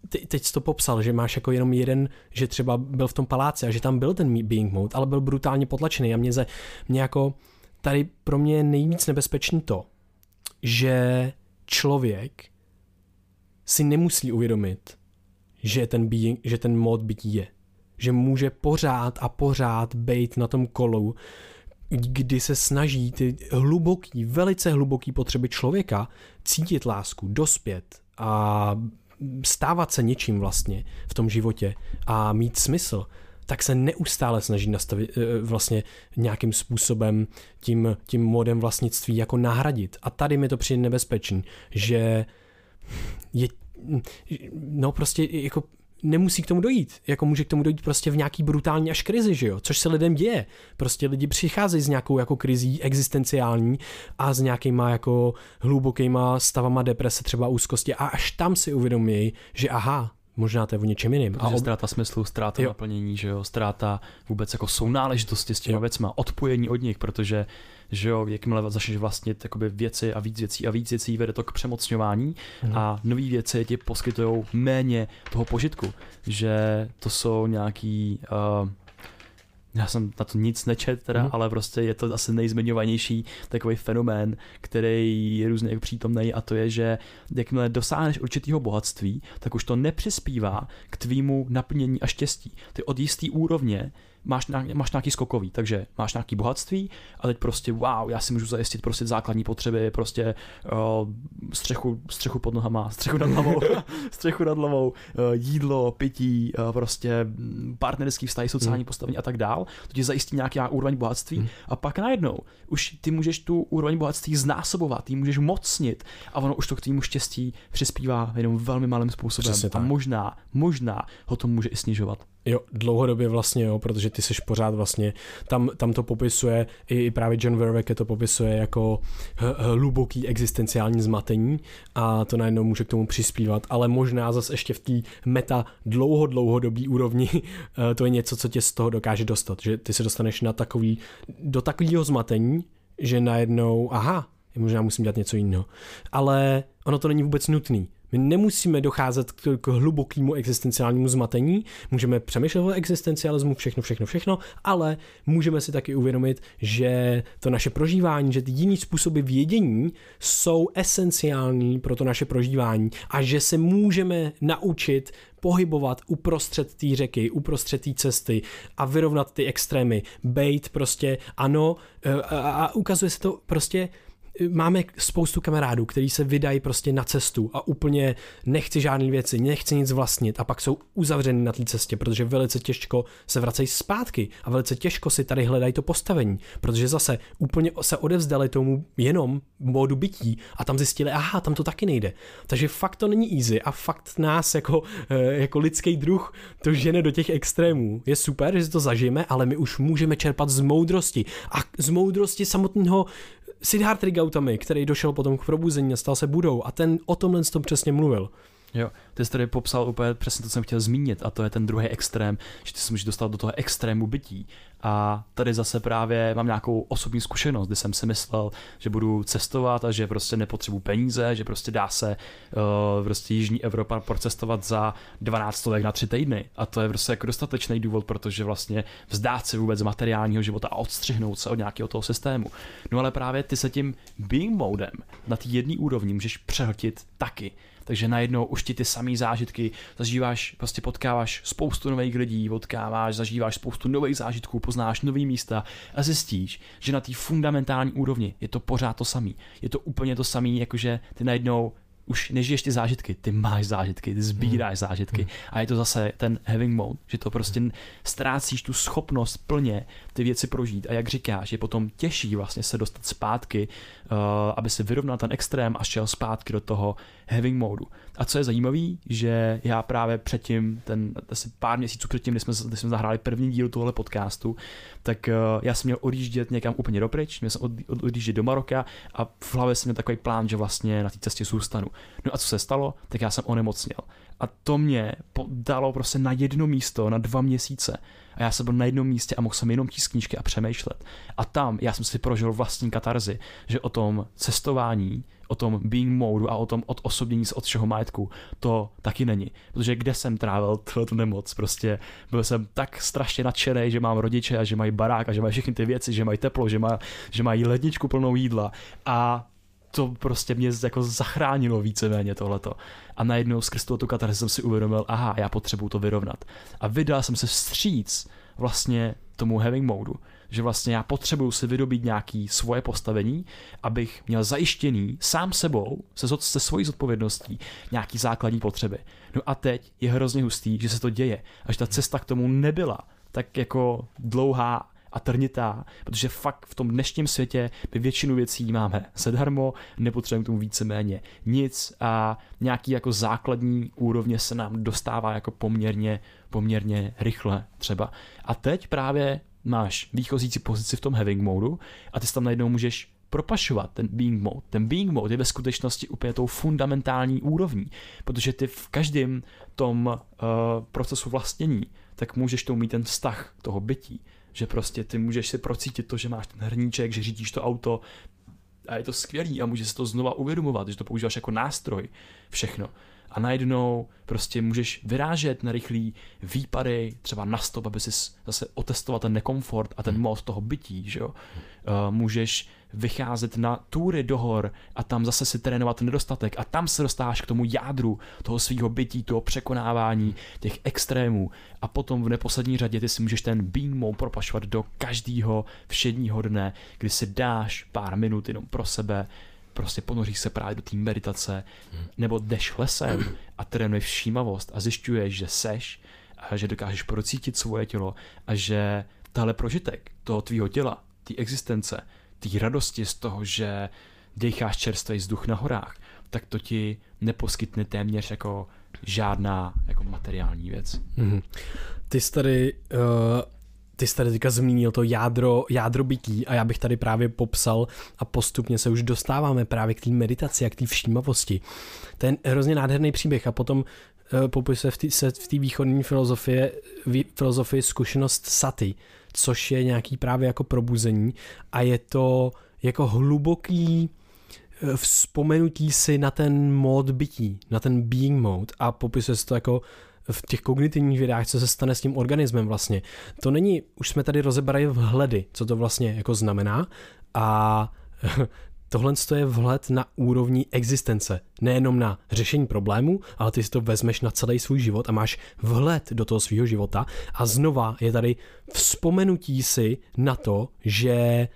ty, teď jsi to popsal, že máš jako jenom jeden, že třeba byl v tom paláci a že tam byl ten being mode, ale byl brutálně potlačený a mě, ze, mě jako tady pro mě je nejvíc nebezpečný to, že člověk si nemusí uvědomit, že ten, being, že ten mod bytí je. Že může pořád a pořád být na tom kolu, kdy se snaží ty hluboký, velice hluboký potřeby člověka cítit lásku, dospět a stávat se něčím vlastně v tom životě a mít smysl, tak se neustále snaží nastavit eh, vlastně nějakým způsobem tím, tím modem vlastnictví jako nahradit. A tady mi to přijde nebezpečný, že je, no prostě jako nemusí k tomu dojít. Jako může k tomu dojít prostě v nějaký brutální až krizi, že jo? Což se lidem děje. Prostě lidi přicházejí s nějakou jako krizí existenciální a s nějakýma jako hlubokýma stavama deprese, třeba úzkosti a až tam si uvědomí, že aha, možná to je o něčem jiným. a ob... ztráta smyslu, ztráta jo. naplnění, že jo, ztráta vůbec jako sounáležitosti s těmi jo. věcma, odpojení od nich, protože že jo, jakmile začneš vlastnit jakoby věci a víc věcí a víc věcí, vede to k přemocňování hmm. a nové věci ti poskytují méně toho požitku, že to jsou nějaký uh, já jsem na to nic nečet teda, mm. ale prostě je to asi nejzmiňovanější takový fenomén, který je různě přítomný a to je, že jakmile dosáhneš určitého bohatství, tak už to nepřispívá k tvýmu naplnění a štěstí. Ty od jisté úrovně máš, máš nějaký skokový, takže máš nějaký bohatství a teď prostě wow, já si můžu zajistit prostě základní potřeby, prostě uh, střechu, střechu pod nohama, střechu nad hlavou, střechu nad hlavou, uh, jídlo, pití, uh, prostě partnerský vztahy, sociální hmm. postavení a tak dál. To ti zajistí nějaký úroveň bohatství hmm. a pak najednou už ty můžeš tu úroveň bohatství znásobovat, ty můžeš mocnit a ono už to k tvému štěstí přispívá jenom velmi malým způsobem a možná, možná ho to může i snižovat. Jo, dlouhodobě vlastně jo, protože ty seš pořád vlastně, tam, tam to popisuje, i, i právě John Verwecke to popisuje jako hluboký existenciální zmatení a to najednou může k tomu přispívat, ale možná zase ještě v té meta dlouho, dlouhodobý úrovni eh, to je něco, co tě z toho dokáže dostat, že ty se dostaneš na takový, do takového zmatení, že najednou, aha, možná musím dělat něco jiného. Ale ono to není vůbec nutný. My nemusíme docházet k, k hlubokému existenciálnímu zmatení, můžeme přemýšlet o existencialismu, všechno, všechno, všechno, ale můžeme si taky uvědomit, že to naše prožívání, že ty jiný způsoby vědění jsou esenciální pro to naše prožívání a že se můžeme naučit pohybovat uprostřed té řeky, uprostřed té cesty a vyrovnat ty extrémy, bejt prostě ano e, a, a ukazuje se to prostě máme spoustu kamarádů, kteří se vydají prostě na cestu a úplně nechci žádné věci, nechci nic vlastnit a pak jsou uzavřeni na té cestě, protože velice těžko se vracejí zpátky a velice těžko si tady hledají to postavení, protože zase úplně se odevzdali tomu jenom módu bytí a tam zjistili, aha, tam to taky nejde. Takže fakt to není easy a fakt nás jako, eh, jako lidský druh to žene do těch extrémů. Je super, že si to zažijeme, ale my už můžeme čerpat z moudrosti a z moudrosti samotného Siddhartha Gautami, který došel potom k probuzení a stal se budou a ten o tomhle tom přesně mluvil. Jo, ty jsi tady popsal úplně přesně to, co jsem chtěl zmínit, a to je ten druhý extrém, že ty se můžeš dostat do toho extrému bytí. A tady zase právě mám nějakou osobní zkušenost, kdy jsem si myslel, že budu cestovat a že prostě nepotřebuji peníze, že prostě dá se uh, prostě Jižní Evropa procestovat za 12 stovek na tři týdny. A to je prostě jako dostatečný důvod, protože vlastně vzdát se vůbec materiálního života a odstřihnout se od nějakého toho systému. No ale právě ty se tím being modem na té jedné úrovni můžeš přehltit taky takže najednou už ti ty samé zážitky zažíváš, prostě potkáváš spoustu nových lidí, potkáváš, zažíváš spoustu nových zážitků, poznáš nový místa a zjistíš, že na té fundamentální úrovni je to pořád to samý. Je to úplně to samé, jakože ty najednou už nežiješ ty zážitky, ty máš zážitky, ty sbíráš hmm. zážitky hmm. a je to zase ten having mode, že to prostě ztrácíš tu schopnost plně ty věci prožít a jak říkáš, je potom těžší vlastně se dostat zpátky, aby si vyrovnal ten extrém a šel zpátky do toho having modu. A co je zajímavé, že já právě předtím, ten asi pár měsíců předtím, kdy jsme, kdy jsme zahráli první díl tohle podcastu, tak uh, já jsem měl odjíždět někam úplně dopryč, měl jsem od, od, odjíždět do Maroka a v hlavě jsem měl takový plán, že vlastně na té cestě zůstanu. No a co se stalo? Tak já jsem onemocněl. A to mě dalo prostě na jedno místo, na dva měsíce. A já jsem byl na jednom místě a mohl jsem jenom číst knížky a přemýšlet. A tam já jsem si prožil vlastní katarzy, že o tom cestování, o tom being modu a o tom odosobnění se od všeho majetku, to taky není. Protože kde jsem trávil tu nemoc, prostě byl jsem tak strašně nadšený, že mám rodiče a že mají barák a že mají všechny ty věci, že mají teplo, že, má, že mají ledničku plnou jídla. A to prostě mě jako zachránilo víceméně tohleto. A najednou skrz tu katarzi jsem si uvědomil, aha, já potřebuju to vyrovnat. A vydal jsem se vstříc vlastně tomu having modu, že vlastně já potřebuju si vydobít nějaký svoje postavení, abych měl zajištěný sám sebou, se, se svojí zodpovědností, nějaký základní potřeby. No a teď je hrozně hustý, že se to děje a že ta cesta k tomu nebyla tak jako dlouhá a trnitá, protože fakt v tom dnešním světě my většinu věcí máme zadarmo, nepotřebujeme k tomu víceméně nic a nějaký jako základní úrovně se nám dostává jako poměrně, poměrně rychle třeba. A teď právě máš výchozící pozici v tom having modu a ty tam najednou můžeš propašovat ten being mode. Ten being mode je ve skutečnosti úplně tou fundamentální úrovní, protože ty v každém tom uh, procesu vlastnění tak můžeš tomu mít ten vztah toho bytí že prostě ty můžeš si procítit to, že máš ten hrníček, že řídíš to auto a je to skvělý a můžeš si to znova uvědomovat, že to používáš jako nástroj, všechno. a najednou prostě můžeš vyrážet na rychlý výpady, třeba na stop, aby si zase otestoval ten nekomfort a ten hmm. mod toho bytí, že jo. Uh, můžeš vycházet na túry do hor a tam zase si trénovat nedostatek. A tam se dostáváš k tomu jádru toho svého bytí, toho překonávání těch extrémů. A potom v neposlední řadě ty si můžeš ten mode propašovat do každého všedního dne, kdy si dáš pár minut jenom pro sebe, prostě ponoříš se právě do té meditace, nebo jdeš lesem a trénuješ všímavost a zjišťuješ, že seš a že dokážeš procítit svoje tělo a že tahle prožitek toho tvýho těla, té existence, té radosti z toho, že decháš čerstvý vzduch na horách, tak to ti neposkytne téměř jako žádná jako materiální věc. Mm-hmm. Ty jsi tady uh ty jsi tady teďka zmínil to jádro, jádro bytí a já bych tady právě popsal a postupně se už dostáváme právě k té meditaci a k té všímavosti. Ten hrozně nádherný příběh a potom uh, popisuje v té východní filozofie, filozofii zkušenost saty, což je nějaký právě jako probuzení a je to jako hluboký eh, vzpomenutí si na ten mod bytí, na ten being mode a popisuje se to jako v těch kognitivních vědách, co se stane s tím organismem vlastně. To není, už jsme tady rozebrali vhledy, co to vlastně jako znamená a tohle je vhled na úrovni existence. Nejenom na řešení problémů, ale ty si to vezmeš na celý svůj život a máš vhled do toho svého života a znova je tady vzpomenutí si na to, že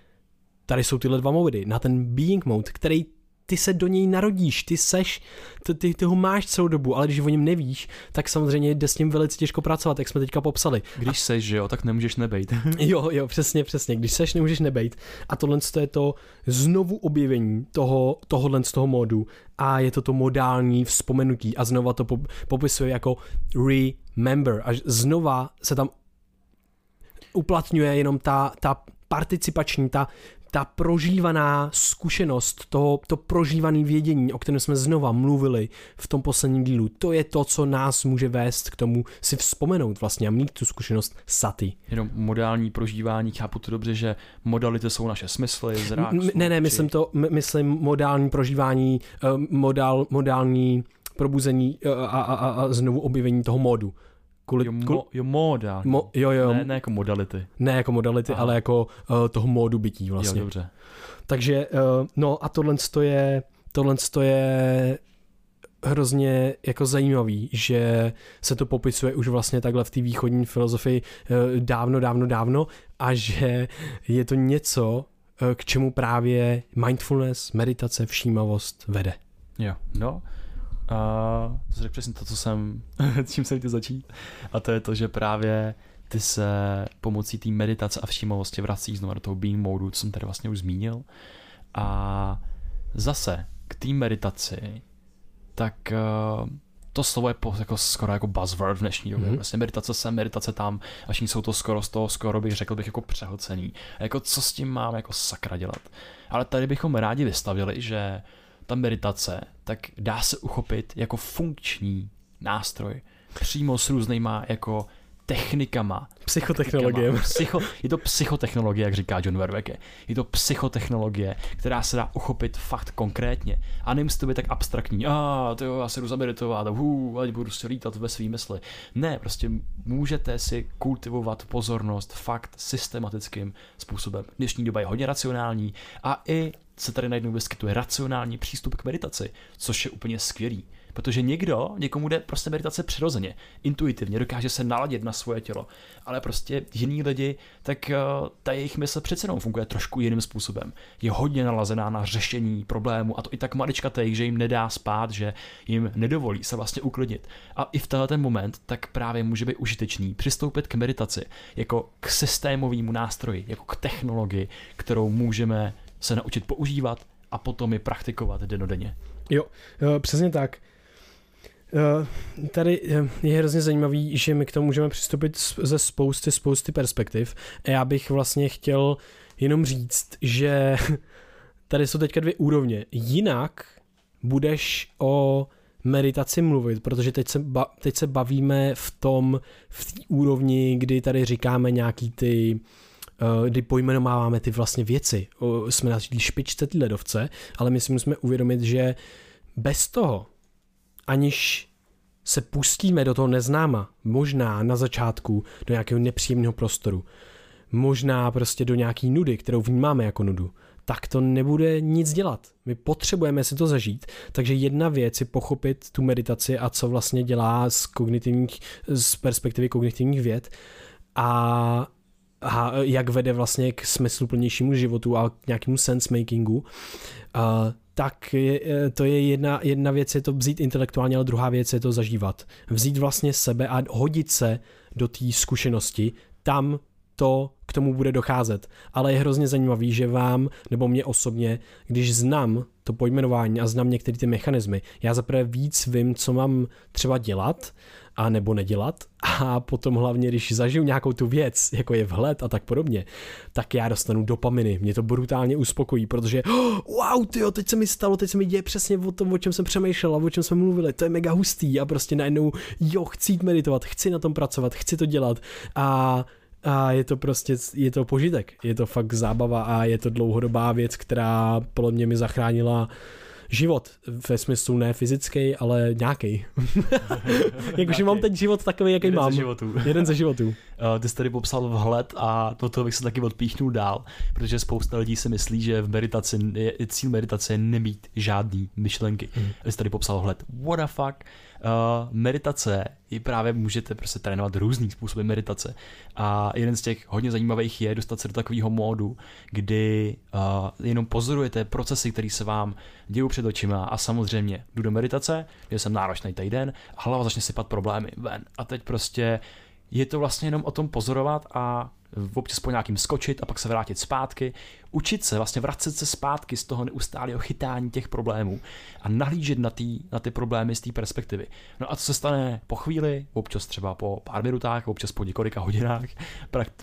tady jsou tyhle dva mody, na ten being mode, který ty se do něj narodíš, ty seš, ty, ty, ty ho máš celou dobu, ale když o něm nevíš, tak samozřejmě jde s ním velice těžko pracovat, jak jsme teďka popsali. Když a... seš, že jo, tak nemůžeš nebejt. jo, jo, přesně, přesně. Když seš, nemůžeš nebejt. A tohle je to znovu objevení toho, tohohle z toho módu a je to to modální vzpomenutí a znova to popisuje jako remember a znova se tam uplatňuje jenom ta, ta participační, ta ta prožívaná zkušenost, to, to prožívané vědění, o kterém jsme znova mluvili v tom posledním dílu, to je to, co nás může vést k tomu si vzpomenout vlastně a mít tu zkušenost saty. Jenom modální prožívání, chápu to dobře, že modality jsou naše smysly, zrák. M- ne, ne, myslím to, myslím modální prožívání, eh, modál, modální probuzení eh, a, a, a, a znovu objevení toho modu. Kvůli, jo, mo, jo, moda. Mo, jo, jo. Ne, ne jako modality. Ne jako modality, Aha. ale jako uh, toho módu bytí vlastně. Jo, dobře. Takže, uh, no a tohle je, tohle je hrozně jako zajímavý, že se to popisuje už vlastně takhle v té východní filozofii uh, dávno, dávno, dávno a že je to něco, uh, k čemu právě mindfulness, meditace, všímavost vede. Jo, no. A to řekl přesně to, co jsem, čím jsem chtěl začít. A to je to, že právě ty se pomocí té meditace a všímavosti vracíš znovu do toho being modu, co jsem tady vlastně už zmínil. A zase k té meditaci, tak uh, to slovo je po, jako skoro jako buzzword v dnešní době. Mm-hmm. Vlastně meditace sem, meditace tam, až jsou to skoro z toho, skoro bych řekl bych jako přehocený. A jako co s tím mám jako sakra dělat. Ale tady bychom rádi vystavili, že ta meditace, tak dá se uchopit jako funkční nástroj přímo s různýma jako technikama. Psychotechnologie. Psycho, je to psychotechnologie, jak říká John Verweke. Je to psychotechnologie, která se dá uchopit fakt konkrétně. A nemusí to být tak abstraktní. A ah, to jo, já se jdu zameditovat, hů, ať budu si lítat ve svý mysli. Ne, prostě můžete si kultivovat pozornost fakt systematickým způsobem. Dnešní doba je hodně racionální a i se tady najednou vyskytuje racionální přístup k meditaci, což je úplně skvělý. Protože někdo, někomu jde prostě meditace přirozeně, intuitivně, dokáže se naladit na svoje tělo, ale prostě jiní lidi, tak uh, ta jejich mysl přece jenom funguje trošku jiným způsobem. Je hodně nalazená na řešení problému a to i tak maličkatej, že jim nedá spát, že jim nedovolí se vlastně uklidnit. A i v tenhle ten moment tak právě může být užitečný přistoupit k meditaci jako k systémovému nástroji, jako k technologii, kterou můžeme se naučit používat a potom ji praktikovat denodenně. Jo, eh, přesně tak. Eh, tady eh, je hrozně zajímavý, že my k tomu můžeme přistoupit ze spousty, spousty perspektiv. A já bych vlastně chtěl jenom říct, že tady jsou teďka dvě úrovně. Jinak budeš o meditaci mluvit, protože teď se, ba, teď se bavíme v tom, v té úrovni, kdy tady říkáme nějaký ty uh, kdy pojmenováváme ty vlastně věci. Jsme na špičce ty ledovce, ale my si musíme uvědomit, že bez toho, aniž se pustíme do toho neznáma, možná na začátku do nějakého nepříjemného prostoru, možná prostě do nějaký nudy, kterou vnímáme jako nudu, tak to nebude nic dělat. My potřebujeme si to zažít, takže jedna věc je pochopit tu meditaci a co vlastně dělá z, kognitivních, z perspektivy kognitivních věd a, a jak vede vlastně k smysluplnějšímu životu a k nějakému sense makingu. Tak je, to je jedna, jedna věc, je to vzít intelektuálně, ale druhá věc je to zažívat. Vzít vlastně sebe a hodit se do té zkušenosti tam, to k tomu bude docházet. Ale je hrozně zajímavý, že vám, nebo mě osobně, když znám to pojmenování a znám některé ty mechanismy, já zaprvé víc vím, co mám třeba dělat a nebo nedělat. A potom hlavně, když zažiju nějakou tu věc, jako je vhled a tak podobně, tak já dostanu dopaminy, mě to brutálně uspokojí, protože oh, wow, tyjo, teď se mi stalo, teď se mi děje přesně o tom, o čem jsem přemýšlel a o čem jsme mluvili, to je mega hustý. A prostě najednou, jo, chci jít meditovat, chci na tom pracovat, chci to dělat. A a je to prostě, je to požitek, je to fakt zábava a je to dlouhodobá věc, která podle mě mi zachránila život, ve smyslu ne fyzický, ale nějaký. Jakože mám teď život takový, jaký Jeden mám. Ze životů. Jeden ze životů. Uh, ty jsi tady popsal vhled a to toho bych se taky odpíchnul dál, protože spousta lidí si myslí, že v meditaci je, cíl meditace je nemít žádný myšlenky. Hmm. Ty jsi tady popsal vhled. What the fuck? Uh, meditace i právě můžete prostě trénovat různý způsoby meditace. A jeden z těch hodně zajímavých je dostat se do takového módu, kdy uh, jenom pozorujete procesy, které se vám dějí před očima a samozřejmě jdu do meditace, kde jsem náročný týden a hlava začne sypat problémy ven. A teď prostě je to vlastně jenom o tom pozorovat a občas po nějakým skočit a pak se vrátit zpátky, učit se, vlastně vracet se zpátky z toho neustálého chytání těch problémů a nahlížet na, tý, na ty problémy z té perspektivy. No a co se stane po chvíli, občas třeba po pár minutách, občas po několika hodinách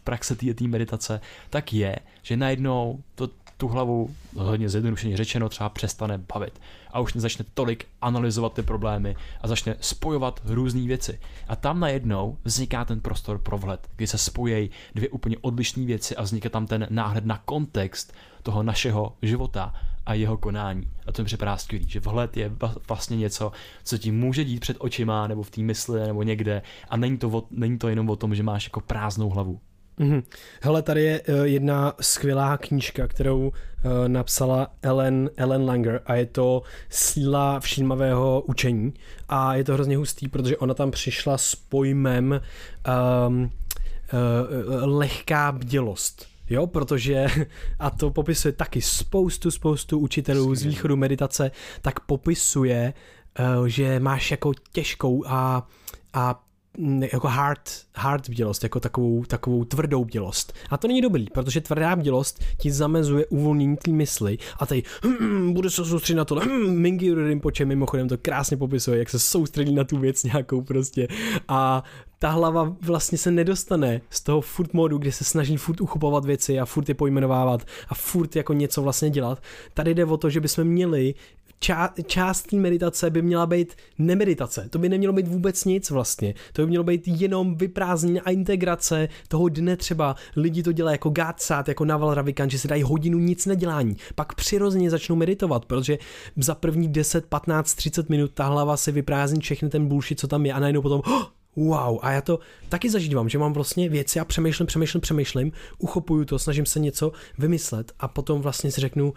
praxe té meditace, tak je, že najednou to tu hlavu, hodně zjednodušeně řečeno, třeba přestane bavit a už nezačne tolik analyzovat ty problémy a začne spojovat různé věci. A tam najednou vzniká ten prostor pro vhled, kdy se spojí dvě úplně odlišné věci a vzniká tam ten náhled na kontext toho našeho života a jeho konání. A to mi připadá skvělý, že vhled je vlastně něco, co ti může dít před očima nebo v té mysli nebo někde a není to, o, není to jenom o tom, že máš jako prázdnou hlavu. Mm-hmm. Hele, tady je uh, jedna skvělá knížka, kterou uh, napsala Ellen, Ellen Langer a je to Síla všímavého učení a je to hrozně hustý, protože ona tam přišla s pojmem um, uh, lehká bdělost. Jo, protože, a to popisuje taky spoustu, spoustu učitelů z východu meditace, tak popisuje, že máš jako těžkou a, a jako hard, hard bdělost, jako takovou, takovou tvrdou bdělost. A to není dobrý, protože tvrdá bdělost ti zamezuje uvolnění té mysli a tady hm, bude se soustředit na to. Hm, Mingi Rinpoche mimochodem to krásně popisuje, jak se soustředí na tu věc nějakou prostě. A ta hlava vlastně se nedostane z toho furt modu, kde se snaží furt uchopovat věci a furt je pojmenovávat a furt jako něco vlastně dělat. Tady jde o to, že bychom měli čá, část té meditace by měla být nemeditace. To by nemělo být vůbec nic vlastně. To by mělo být jenom vyprázdnění a integrace toho dne třeba. Lidi to dělají jako gátsát, jako Naval Ravikant, že si dají hodinu nic nedělání. Pak přirozeně začnou meditovat, protože za první 10, 15, 30 minut ta hlava se vyprázdní všechny ten bullshit, co tam je a najednou potom oh, wow, a já to taky zažívám, že mám vlastně věci a přemýšlím, přemýšlím, přemýšlím, uchopuju to, snažím se něco vymyslet a potom vlastně si řeknu,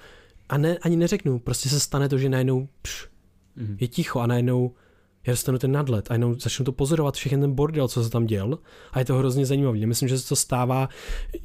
a ne, ani neřeknu, prostě se stane to, že najednou pš, mm. je ticho a najednou já dostanu ten nadlet a jenom začnu to pozorovat všechny ten bordel, co se tam děl a je to hrozně zajímavé. Myslím, že se to stává,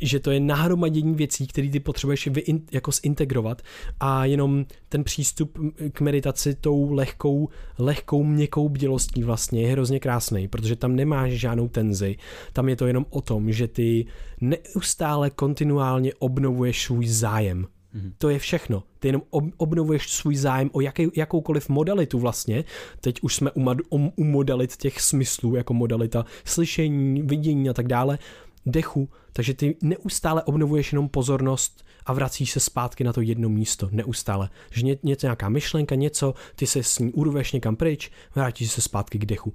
že to je nahromadění věcí, které ty potřebuješ vy, jako zintegrovat a jenom ten přístup k meditaci tou lehkou, lehkou měkkou bdělostí vlastně je hrozně krásný, protože tam nemáš žádnou tenzi, tam je to jenom o tom, že ty neustále kontinuálně obnovuješ svůj zájem Mm-hmm. To je všechno. Ty jenom obnovuješ svůj zájem o jaký, jakoukoliv modalitu vlastně. Teď už jsme u, u, u modalit těch smyslů, jako modalita slyšení, vidění a tak dále, dechu, takže ty neustále obnovuješ jenom pozornost a vracíš se zpátky na to jedno místo, neustále. Že ně, něco, nějaká myšlenka, něco, ty se s ní urveš někam pryč, vrátíš se zpátky k dechu.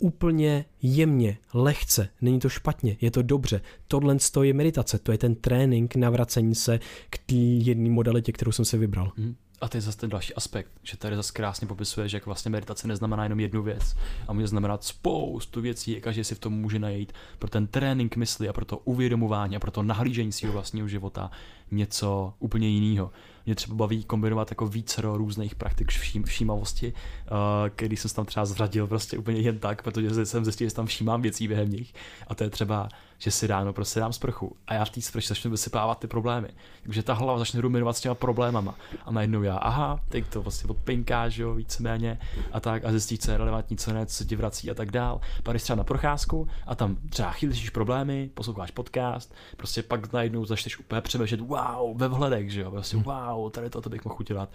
Úplně jemně, lehce, není to špatně, je to dobře. Tohle je meditace, to je ten trénink navracení se k té jedné modalitě, kterou jsem si vybral. Mm. A to je zase ten další aspekt, že tady zase krásně popisuje, že jak vlastně meditace neznamená jenom jednu věc a může znamenat spoustu věcí, a každý si v tom může najít pro ten trénink mysli a pro to uvědomování a pro to nahlížení svého vlastního života něco úplně jiného. Mě třeba baví kombinovat jako více různých praktik vším, všímavosti, uh, když jsem tam třeba zradil prostě úplně jen tak, protože jsem zjistil, že tam všímám věcí během nich. A to je třeba, že si ráno prostě dám sprchu a já v té sprše začnu vysypávat ty problémy. Takže ta hlava začne ruminovat s těma problémama. A najednou já, aha, teď to vlastně odpinká, že jo, víceméně a tak a zjistíš, co je relevantní, co ne, co ti vrací a tak dál. Pak třeba na procházku a tam třeba chvíli problémy, posloucháš podcast, prostě pak najednou začneš úplně přemýšlet, wow, ve vhledek, že jo, prostě hmm. wow, tady to, to bych mohl udělat.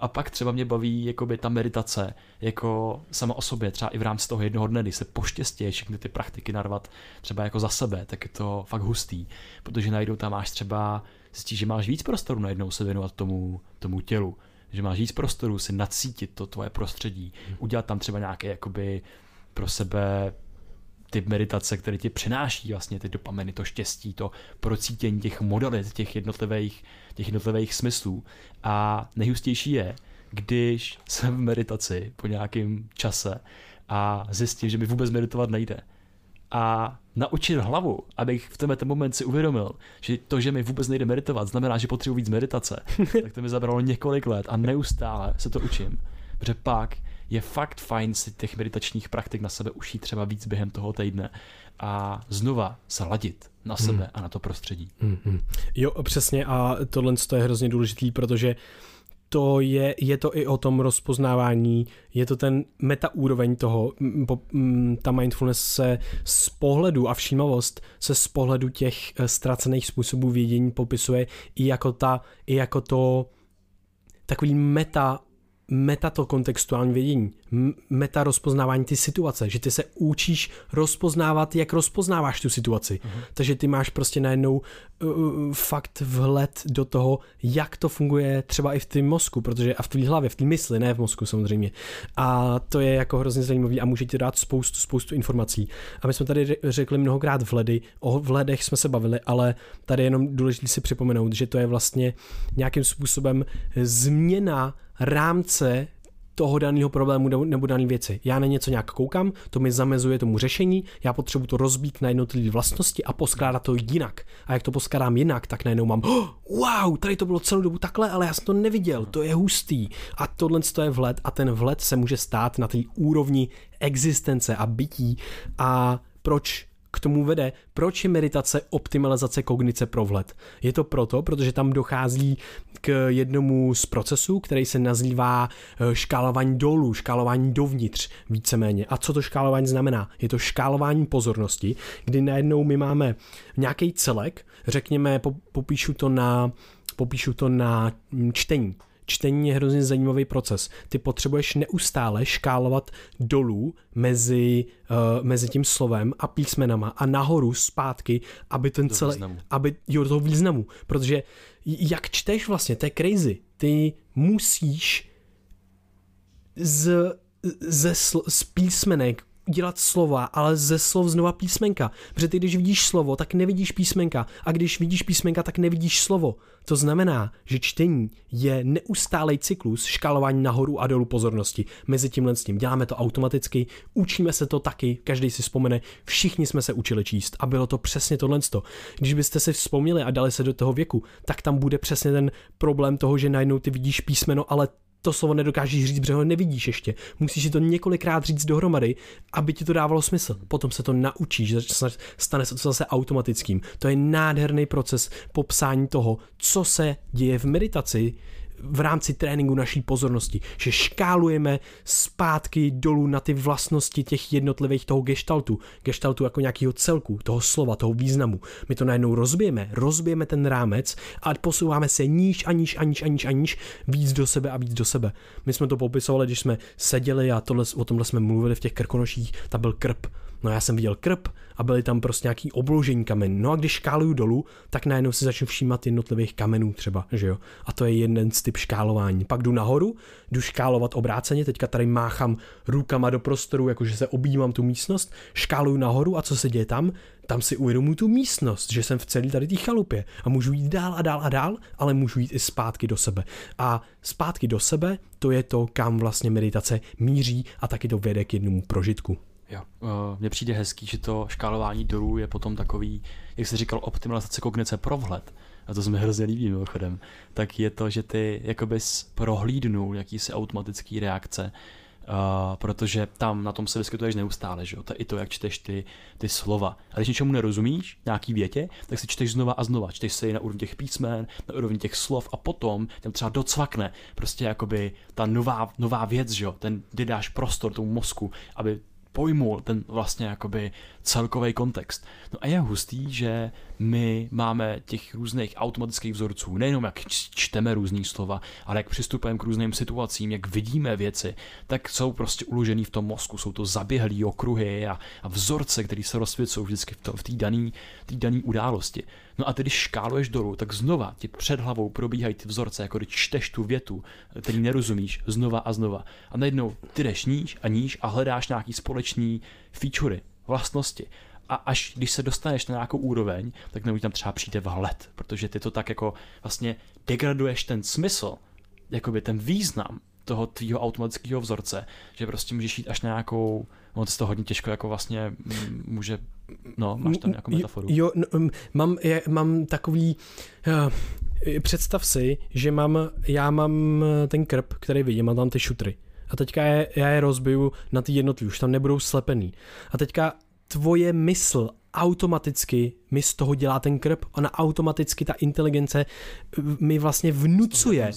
A pak třeba mě baví jakoby ta meditace, jako sama o sobě, třeba i v rámci toho jednoho dne, kdy se poštěstí všechny ty praktiky narvat třeba jako za sebe, tak je to fakt hustý, protože najednou tam máš třeba, zjistíš, že máš víc prostoru najednou se věnovat tomu, tomu tělu, že máš víc prostoru si nacítit to tvoje prostředí, udělat tam třeba nějaké jakoby pro sebe ty meditace, které ti přináší vlastně ty dopaminy, to štěstí, to procítění těch modalit, těch jednotlivých, těch jednotlivých smyslů. A nejhustější je, když jsem v meditaci po nějakém čase a zjistím, že mi vůbec meditovat nejde. A naučit hlavu, abych v tenhle ten moment si uvědomil, že to, že mi vůbec nejde meditovat, znamená, že potřebuji víc meditace. tak to mi zabralo několik let a neustále se to učím. Protože pak je fakt fajn si těch meditačních praktik na sebe ušít třeba víc během toho týdne a znova zaladit na sebe hmm. a na to prostředí. Hmm. Jo, přesně a tohle je hrozně důležitý, protože to je, je to i o tom rozpoznávání, je to ten meta úroveň toho, ta mindfulness se z pohledu a všímavost se z pohledu těch eh, ztracených způsobů vědění popisuje i jako ta, i jako to takový meta meta to kontextuální vědění, meta rozpoznávání ty situace, že ty se učíš rozpoznávat, jak rozpoznáváš tu situaci. Uh-huh. Takže ty máš prostě najednou uh, fakt vhled do toho, jak to funguje třeba i v tom mozku, protože a v tvý hlavě, v té mysli, ne v mozku samozřejmě. A to je jako hrozně zajímavý a může ti dát spoustu, spoustu informací. A my jsme tady řekli mnohokrát vhledy, o vhledech jsme se bavili, ale tady je jenom důležité si připomenout, že to je vlastně nějakým způsobem změna rámce toho daného problému nebo dané věci. Já na něco nějak koukám, to mi zamezuje tomu řešení, já potřebuji to rozbít na jednotlivé vlastnosti a poskládat to jinak. A jak to poskládám jinak, tak najednou mám, oh, wow, tady to bylo celou dobu takhle, ale já jsem to neviděl, to je hustý. A tohle je vhled a ten vhled se může stát na té úrovni existence a bytí. A proč k tomu vede, proč je meditace optimalizace kognice pro vhled. Je to proto, protože tam dochází k jednomu z procesů, který se nazývá eh, škálování dolů, škálování dovnitř víceméně. A co to škálování znamená? Je to škálování pozornosti, kdy najednou my máme nějaký celek, řekněme, popíšu to na, popíšu to na mm, čtení čtení je hrozně zajímavý proces. Ty potřebuješ neustále škálovat dolů mezi, uh, mezi tím slovem a písmenama a nahoru zpátky, aby ten do celý, významu. aby, jo, do toho významu, protože jak čteš vlastně, to je crazy. Ty musíš z, ze sl, z písmenek dělat slova, ale ze slov znova písmenka. Protože ty, když vidíš slovo, tak nevidíš písmenka. A když vidíš písmenka, tak nevidíš slovo. To znamená, že čtení je neustálej cyklus škálování nahoru a dolů pozornosti. Mezi tímhle s tím děláme to automaticky, učíme se to taky, každý si vzpomene, všichni jsme se učili číst a bylo to přesně tohle. Když byste si vzpomněli a dali se do toho věku, tak tam bude přesně ten problém toho, že najednou ty vidíš písmeno, ale to slovo nedokážeš říct, protože ho nevidíš ještě. Musíš si to několikrát říct dohromady, aby ti to dávalo smysl. Potom se to naučíš, stane se to zase automatickým. To je nádherný proces popsání toho, co se děje v meditaci, v rámci tréninku naší pozornosti, že škálujeme zpátky dolů na ty vlastnosti těch jednotlivých toho gestaltu, gestaltu jako nějakého celku, toho slova, toho významu. My to najednou rozbijeme, rozbijeme ten rámec a posouváme se níž a níž a níž a níž a níž víc do sebe a víc do sebe. My jsme to popisovali, když jsme seděli a tohle, o tomhle jsme mluvili v těch krkonoších, tam byl krp, No já jsem viděl krp a byly tam prostě nějaký obložení kamen. No a když škáluju dolů, tak najednou si začnu všímat jednotlivých kamenů třeba, že jo. A to je jeden z typ škálování. Pak jdu nahoru, jdu škálovat obráceně, teďka tady máchám rukama do prostoru, jakože se objímám tu místnost, škáluju nahoru a co se děje tam? Tam si uvědomuji tu místnost, že jsem v celé tady té chalupě a můžu jít dál a dál a dál, ale můžu jít i zpátky do sebe. A zpátky do sebe, to je to, kam vlastně meditace míří a taky to vede k jednomu prožitku. Jo, uh, mně přijde hezký, že to škálování dolů je potom takový, jak jsi říkal, optimalizace kognice pro vhled. A to se mi hrozně líbí mimochodem. Tak je to, že ty jakoby prohlídnul jakýsi automatický reakce, Uh, protože tam na tom se vyskytuješ neustále, že jo? To je i to, jak čteš ty, ty slova. A když něčemu nerozumíš, nějaký větě, tak si čteš znova a znova. Čteš si na úrovni těch písmen, na úrovni těch slov a potom tam třeba docvakne prostě jakoby ta nová, nová věc, že jo? Ten, kdy dáš prostor tomu mozku, aby pojmul ten vlastně jakoby celkový kontext. No a je hustý, že my máme těch různých automatických vzorců, nejenom jak čteme různý slova, ale jak přistupujeme k různým situacím, jak vidíme věci, tak jsou prostě uložený v tom mozku, jsou to zaběhlý okruhy a, a vzorce, které se rozsvěcují vždycky v té dané daný události. No a ty, když škáluješ dolů, tak znova ti před hlavou probíhají ty vzorce, jako když čteš tu větu, který nerozumíš, znova a znova. A najednou ty jdeš níž a níž a hledáš nějaký společný featurey, vlastnosti. A až když se dostaneš na nějakou úroveň, tak nebo tam třeba přijde vhled, protože ty to tak jako vlastně degraduješ ten smysl, jakoby ten význam toho tvýho automatického vzorce, že prostě můžeš jít až na nějakou, no to hodně těžko jako vlastně může, no, máš tam nějakou metaforu. Jo, no, mám, je, mám takový, uh, představ si, že mám, já mám ten krp, který vidím, a tam ty šutry. A teďka je, já je rozbiju na ty jednotlivé, už tam nebudou slepený. A teďka tvoje mysl automaticky mi z toho dělá ten krp, ona automaticky, ta inteligence mi vlastně vnucuje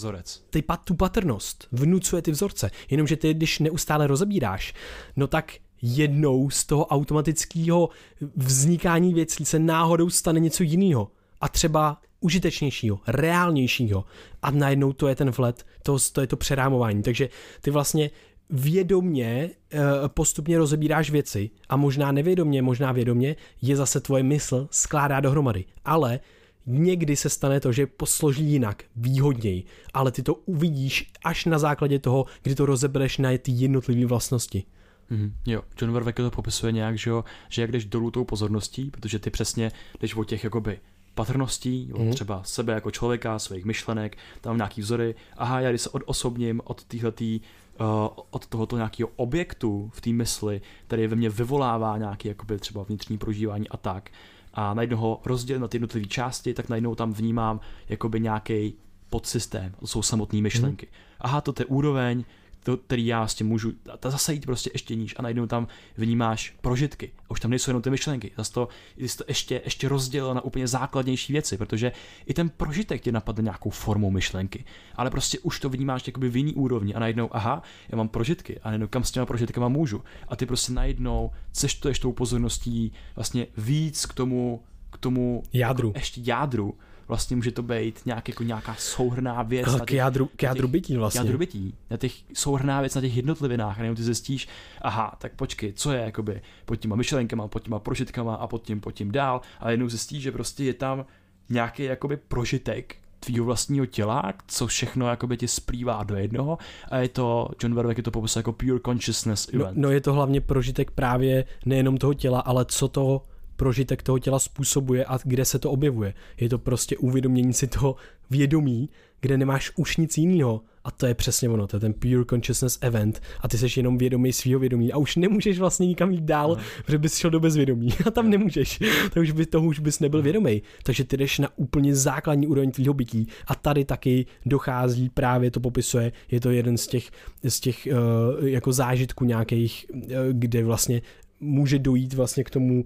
ty, tu patrnost, vnucuje ty vzorce. Jenomže ty, když neustále rozebíráš, no tak jednou z toho automatického vznikání věcí se náhodou stane něco jiného. A třeba užitečnějšího, reálnějšího. A najednou to je ten vlet, to, to je to přerámování. Takže ty vlastně vědomně uh, postupně rozebíráš věci a možná nevědomně, možná vědomně je zase tvoje mysl skládá dohromady. Ale někdy se stane to, že posloží jinak, výhodněji, ale ty to uvidíš až na základě toho, kdy to rozebereš na ty jednotlivé vlastnosti. Mm, jo, John Verwecke to popisuje nějak, že, jo, že jak jdeš dolů tou pozorností, protože ty přesně jdeš od těch jakoby patrností, mm. třeba sebe jako člověka, svých myšlenek, tam nějaký vzory, aha, já když se odosobním od téhletý uh, od tohoto nějakého objektu v té mysli, který ve mně vyvolává nějaký jakoby třeba vnitřní prožívání a tak, a najednou ho rozdělit na ty jednotlivé části, tak najednou tam vnímám jakoby nějaký podsystém, to jsou samotné myšlenky. Mm. Aha, to je úroveň, to, který já s tím můžu ta zase jít prostě ještě níž a najednou tam vnímáš prožitky. A už tam nejsou jenom ty myšlenky. Zase to, jsi to ještě, ještě rozdělil na úplně základnější věci, protože i ten prožitek tě napadne nějakou formou myšlenky. Ale prostě už to vnímáš jakoby v jiný úrovni a najednou, aha, já mám prožitky a najednou kam s těma prožitkama můžu. A ty prostě najednou cestuješ tou pozorností vlastně víc k tomu, k tomu jádru. Jako ještě jádru vlastně může to být nějak, jako nějaká souhrná věc. k, jádru, k jádru bytí vlastně. K jádru bytí. Na těch souhrná věc na těch jednotlivinách, a ty zjistíš, aha, tak počkej, co je jakoby pod těma myšlenkama, pod těma prožitkama a pod tím, pod tím dál, a jednou zjistíš, že prostě je tam nějaký jakoby prožitek, tvýho vlastního těla, co všechno jakoby ti splývá do jednoho a je to, John Verwek je to popisuje jako pure consciousness no, event. No, no je to hlavně prožitek právě nejenom toho těla, ale co to prožitek toho těla způsobuje a kde se to objevuje. Je to prostě uvědomění si toho vědomí, kde nemáš už nic jiného. A to je přesně ono, to je ten pure consciousness event a ty jsi jenom vědomý svého vědomí a už nemůžeš vlastně nikam jít dál, no. protože bys šel do bezvědomí a tam nemůžeš. To už by, toho už bys nebyl no. vědomý. Takže ty jdeš na úplně základní úroveň tvýho bytí a tady taky dochází, právě to popisuje, je to jeden z těch, z těch uh, jako zážitků nějakých, uh, kde vlastně může dojít vlastně k tomu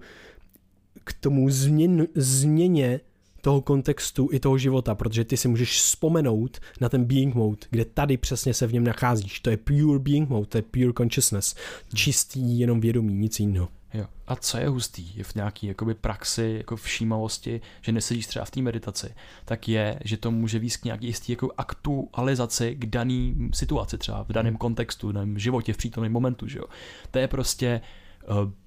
k tomu změn, změně toho kontextu i toho života, protože ty si můžeš vzpomenout na ten being mode, kde tady přesně se v něm nacházíš. To je pure being mode, to je pure consciousness. Čistý jenom vědomí, nic jiného. Jo. A co je hustý, je v nějaký jakoby praxi, jako všímavosti, že nesedíš třeba v té meditaci, tak je, že to může víc k nějaký jistý jako aktualizaci k daný situaci třeba, v daném kontextu, v daném životě, v přítomném momentu, že jo. To je prostě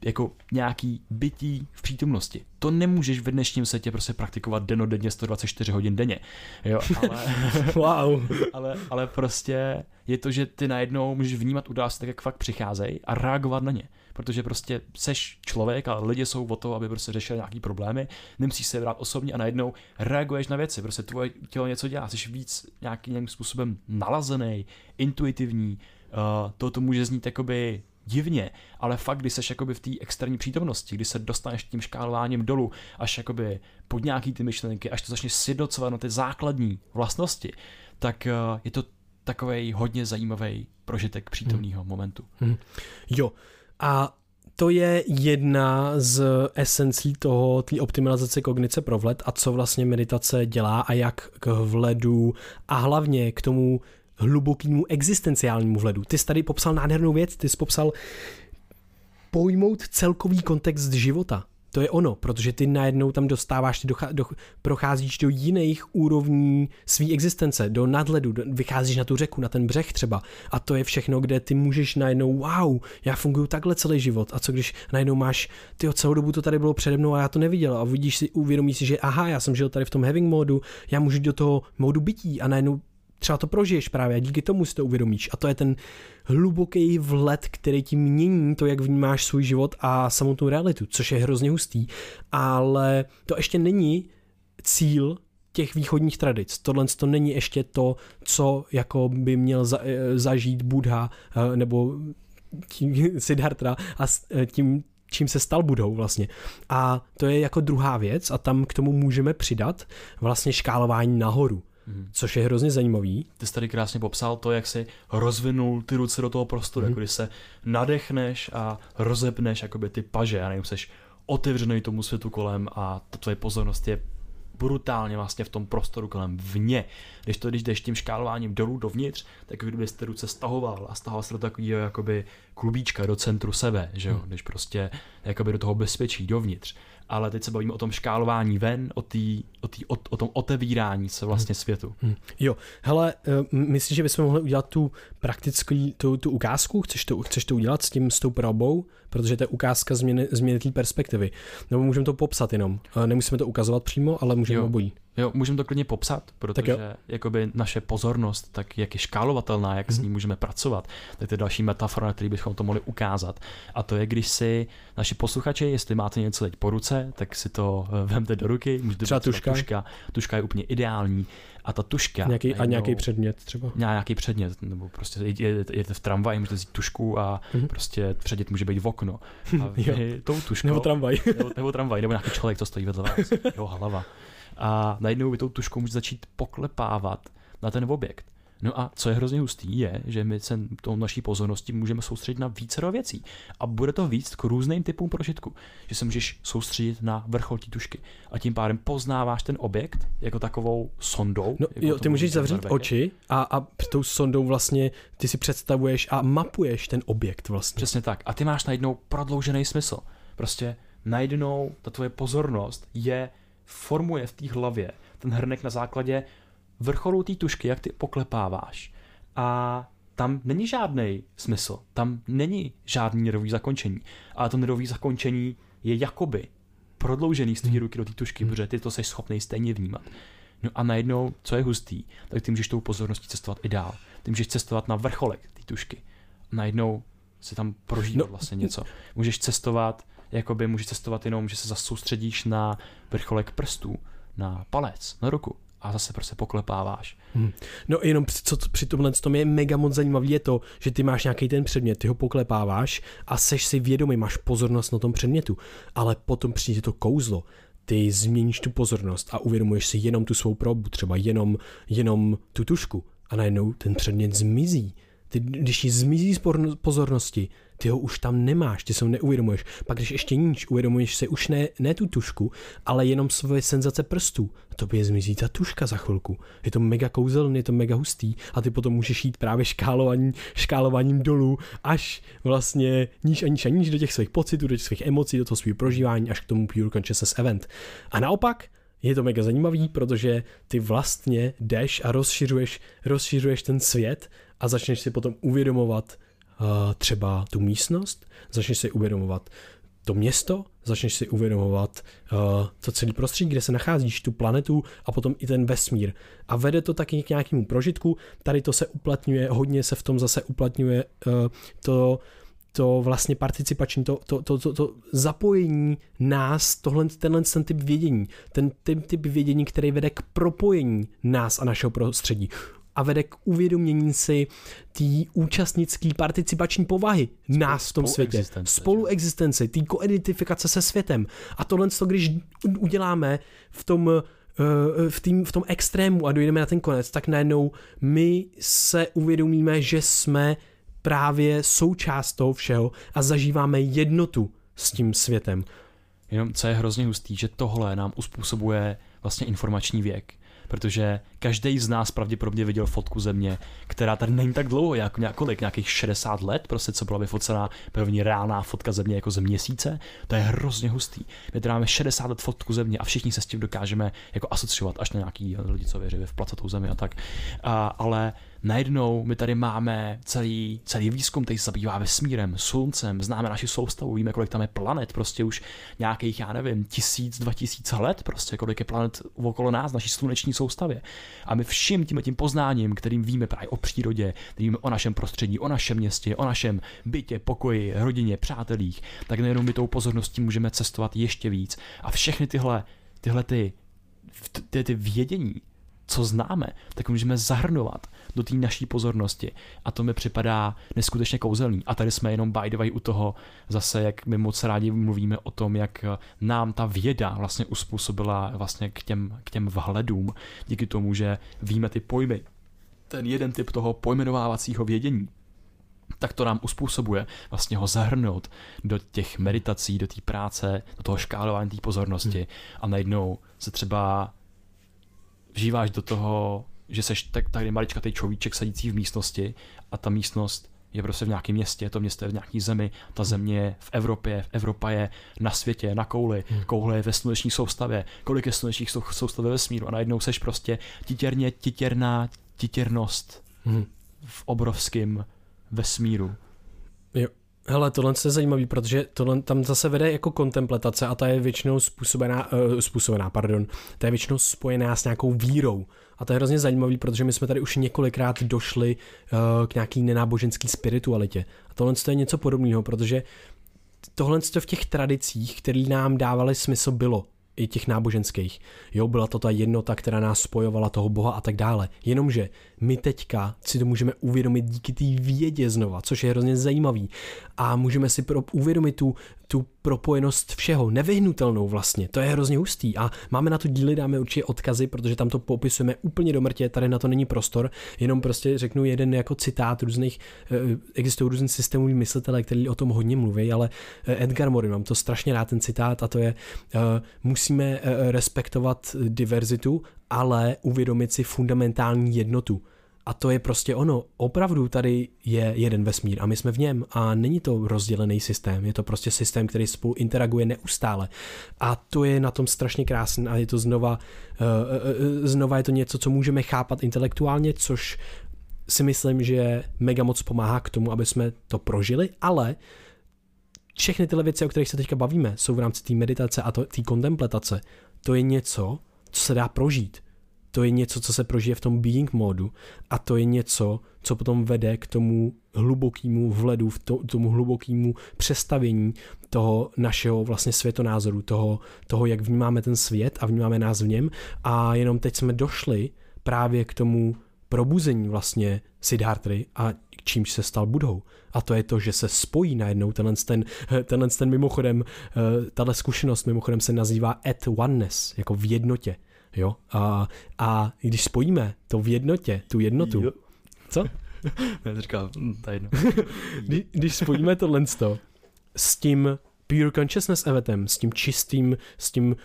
jako nějaký bytí v přítomnosti. To nemůžeš v dnešním světě prostě praktikovat denodenně 124 hodin denně. Jo, ale, wow. ale, ale prostě je to, že ty najednou můžeš vnímat události tak, jak fakt přicházejí a reagovat na ně. Protože prostě seš člověk a lidi jsou o to, aby prostě řešili nějaký problémy, nemusíš se brát osobně a najednou reaguješ na věci. Prostě tvoje tělo něco dělá, jsi víc nějakým způsobem nalazený, intuitivní, uh, to, to může znít jakoby divně, ale fakt, když seš jakoby v té externí přítomnosti, kdy se dostaneš tím škálováním dolů, až jakoby pod nějaký ty myšlenky, až to začneš sjednocovat na ty základní vlastnosti, tak uh, je to takový hodně zajímavý prožitek přítomného hmm. momentu. Hmm. Jo, a to je jedna z esencí toho, té optimalizace kognice pro vhled a co vlastně meditace dělá a jak k vhledu a hlavně k tomu hlubokému existenciálnímu vhledu. Ty jsi tady popsal nádhernou věc, ty jsi popsal pojmout celkový kontext života. To je ono, protože ty najednou tam dostáváš, ty docha, do, procházíš do jiných úrovní své existence, do nadhledu, do, vycházíš na tu řeku, na ten břeh třeba a to je všechno, kde ty můžeš najednou, wow, já funguji takhle celý život a co když najednou máš, ty celou dobu to tady bylo přede mnou a já to neviděl a vidíš si, uvědomíš si, že aha, já jsem žil tady v tom having modu, já můžu do toho modu bytí a najednou třeba to prožiješ právě a díky tomu si to uvědomíš. A to je ten hluboký vlet, který ti mění to, jak vnímáš svůj život a samotnou realitu, což je hrozně hustý. Ale to ještě není cíl těch východních tradic. Tohle to není ještě to, co jako by měl za, eh, zažít Buddha eh, nebo tím Siddhartha a eh, tím, čím se stal budou vlastně. A to je jako druhá věc a tam k tomu můžeme přidat vlastně škálování nahoru Hmm. Což je hrozně zajímavý. Ty jsi tady krásně popsal to, jak si rozvinul ty ruce do toho prostoru, jako když se nadechneš a rozepneš jakoby ty paže a nevím, seš otevřený tomu světu kolem a ta tvoje pozornost je brutálně vlastně v tom prostoru kolem vně. Když to, když jdeš tím škálováním dolů dovnitř, tak kdyby ty ruce stahoval a stahoval se do takového jakoby klubíčka do centru sebe, že jo, hmm. když prostě jakoby do toho bezpečí dovnitř ale teď se bavíme o tom škálování ven, o, tý, o, tý, o, o tom otevírání se vlastně hmm. světu. Hmm. Jo, hele, uh, myslím, že bychom mohli udělat tu praktickou, tu, tu ukázku, chceš to, chceš to udělat s tím, s tou probou, protože to je ukázka změny, změny té perspektivy. Nebo můžeme to popsat jenom, uh, nemusíme to ukazovat přímo, ale můžeme obojí. Jo, můžeme to klidně popsat, protože jakoby naše pozornost, tak jak je škálovatelná, jak mm-hmm. s ní mhm. můžeme pracovat, tak to je další metafora, na který bychom to mohli ukázat. A to je, když si naši posluchači, jestli máte něco teď po ruce, tak si to eh, vemte do ruky. Můžete třeba tuška. tuška. Tuška je úplně ideální. A ta tuška... Nějaký, a nějaký předmět třeba? Nějaký předmět, nebo prostě jdete v tramvaji, můžete vzít tušku a mm-hmm. prostě předmět může být v okno. A vy tou tuškou... nebo tramvaj. nebo, nebo tramvaj, nebo nějaký člověk, co stojí vedle vás. Jeho hlava a najednou vy tou tuškou můžete začít poklepávat na ten objekt. No a co je hrozně hustý, je, že my se tou naší pozorností můžeme soustředit na více věcí. A bude to víc k různým typům prožitku. Že se můžeš soustředit na vrchol tí tušky. A tím pádem poznáváš ten objekt jako takovou sondou. No, jako jo, ty můžeš zavřít barvek. oči a, a tou sondou vlastně ty si představuješ a mapuješ ten objekt vlastně. Přesně tak. A ty máš najednou prodloužený smysl. Prostě najednou ta tvoje pozornost je formuje v té hlavě ten hrnek na základě vrcholu té tušky, jak ty poklepáváš. A tam není žádný smysl, tam není žádný nervový zakončení. Ale to nervový zakončení je jakoby prodloužený z té hmm. ruky do té tušky, hmm. protože ty to jsi schopný stejně vnímat. No a najednou, co je hustý, tak ty můžeš tou pozorností cestovat i dál. Ty můžeš cestovat na vrcholek té tušky. Najednou se tam prožít no. vlastně něco. Můžeš cestovat jakoby můžeš cestovat jenom, že se zase soustředíš na vrcholek prstů, na palec, na ruku a zase prostě poklepáváš. Hmm. No jenom co při tomhle tom je mega moc zajímavé je to, že ty máš nějaký ten předmět, ty ho poklepáváš a seš si vědomý, máš pozornost na tom předmětu, ale potom přijde to kouzlo, ty změníš tu pozornost a uvědomuješ si jenom tu svou probu, třeba jenom, jenom tu tušku a najednou ten předmět zmizí ty, když ji zmizí z pozornosti, ty ho už tam nemáš, ty se ho neuvědomuješ. Pak když ještě níž, uvědomuješ si už ne, ne tu tušku, ale jenom svoje senzace prstů. To by je zmizí ta tuška za chvilku. Je to mega kouzelný, je to mega hustý a ty potom můžeš jít právě škálování, škálováním dolů až vlastně níž a níž a níž do těch svých pocitů, do těch svých emocí, do toho svého prožívání až k tomu Pure Consciousness Event. A naopak, je to mega zajímavý, protože ty vlastně jdeš a rozšiřuješ, rozšiřuješ ten svět a začneš si potom uvědomovat třeba tu místnost, začneš si uvědomovat to město, začneš si uvědomovat uh, to celé prostředí, kde se nacházíš, tu planetu a potom i ten vesmír. A vede to taky k nějakému prožitku. Tady to se uplatňuje, hodně se v tom zase uplatňuje uh, to, to vlastně participační, to, to, to, to, to zapojení nás, tohle, tenhle ten typ vědění, ten typ, typ vědění, který vede k propojení nás a našeho prostředí a vede k uvědomění si té účastnické participační povahy nás v tom světě, spoluexistence, té koidentifikace se světem. A tohle, když uděláme v tom eh, v, tým, v tom extrému a dojdeme na ten konec, tak najednou my se uvědomíme, že jsme právě součást toho všeho a zažíváme jednotu s tím světem. Jenom co je hrozně hustý, že tohle nám uspůsobuje vlastně informační věk protože každý z nás pravděpodobně viděl fotku země, která tady není tak dlouho, jako několik, nějakých 60 let, prostě co byla vyfocená první reálná fotka země jako ze měsíce, to je hrozně hustý. My tady máme 60 let fotku země a všichni se s tím dokážeme jako asociovat až na nějaký lidi, co věří v placatou zemi a tak. A, ale najednou my tady máme celý, celý výzkum, který se zabývá vesmírem, sluncem, známe naši soustavu, víme, kolik tam je planet, prostě už nějakých, já nevím, tisíc, dva tisíce let, prostě kolik je planet okolo nás, naší sluneční soustavě. A my vším tím tím poznáním, kterým víme právě o přírodě, víme o našem prostředí, o našem městě, o našem bytě, pokoji, rodině, přátelích, tak nejenom my tou pozorností můžeme cestovat ještě víc. A všechny tyhle, tyhle ty, ty, ty vědění, co známe, tak můžeme zahrnovat do té naší pozornosti. A to mi připadá neskutečně kouzelný. A tady jsme jenom by the way u toho zase, jak my moc rádi mluvíme o tom, jak nám ta věda vlastně uspůsobila vlastně k těm, k těm vhledům, díky tomu, že víme ty pojmy. Ten jeden typ toho pojmenovávacího vědění, tak to nám uspůsobuje vlastně ho zahrnout do těch meditací, do té práce, do toho škálování té pozornosti hmm. a najednou se třeba vžíváš do toho, že seš tak, tady maličkatý človíček sedící v místnosti a ta místnost je prostě v nějakém městě, to město je v nějaké zemi, ta země je v Evropě, v Evropa je na světě, na kouli, hmm. koule je ve sluneční soustavě, kolik je slunečních soustav ve vesmíru a najednou seš prostě titěrně, titěrná titěrnost hmm. v obrovském vesmíru. Jo. Hele, tohle je zajímavý, protože tohle tam zase vede jako kontemplatace a ta je většinou způsobená, uh, způsobená, pardon, ta je většinou spojená s nějakou vírou. A to je hrozně zajímavý, protože my jsme tady už několikrát došli uh, k nějaký nenáboženský spiritualitě. A tohle je něco podobného, protože tohle v těch tradicích, které nám dávaly smysl, bylo i těch náboženských. Jo, byla to ta jednota, která nás spojovala toho Boha a tak dále. Jenomže my teďka si to můžeme uvědomit díky té vědě znova, což je hrozně zajímavý. A můžeme si pro, uvědomit tu, tu propojenost všeho, nevyhnutelnou vlastně. To je hrozně hustý a máme na to díly, dáme určitě odkazy, protože tam to popisujeme úplně do mrtě, tady na to není prostor, jenom prostě řeknu jeden jako citát různých, eh, existují různý systémový myslitele, který o tom hodně mluví, ale eh, Edgar Morin, mám to strašně rád ten citát a to je, eh, musíme respektovat diverzitu, ale uvědomit si fundamentální jednotu. A to je prostě ono. Opravdu tady je jeden vesmír a my jsme v něm a není to rozdělený systém, je to prostě systém, který spolu interaguje neustále. A to je na tom strašně krásné a je to znova, uh, znova je to něco, co můžeme chápat intelektuálně, což si myslím, že mega moc pomáhá k tomu, aby jsme to prožili, ale všechny tyhle věci, o kterých se teďka bavíme, jsou v rámci té meditace a té kontemplatace. To je něco, co se dá prožít to je něco, co se prožije v tom being modu a to je něco, co potom vede k tomu hlubokému vhledu, v to, tomu hlubokému přestavění toho našeho vlastně světonázoru, toho, toho, jak vnímáme ten svět a vnímáme nás v něm a jenom teď jsme došli právě k tomu probuzení vlastně Siddhartry a čímž se stal Budhou. A to je to, že se spojí najednou tenhle ten, tenhle ten mimochodem, eh, tahle zkušenost mimochodem se nazývá at oneness, jako v jednotě. Jo? A, a když spojíme to v jednotě, tu jednotu, jo. co? Já říkám, hm, jedno. když, když spojíme tohle s tím pure consciousness eventem, s tím čistým, s, tím,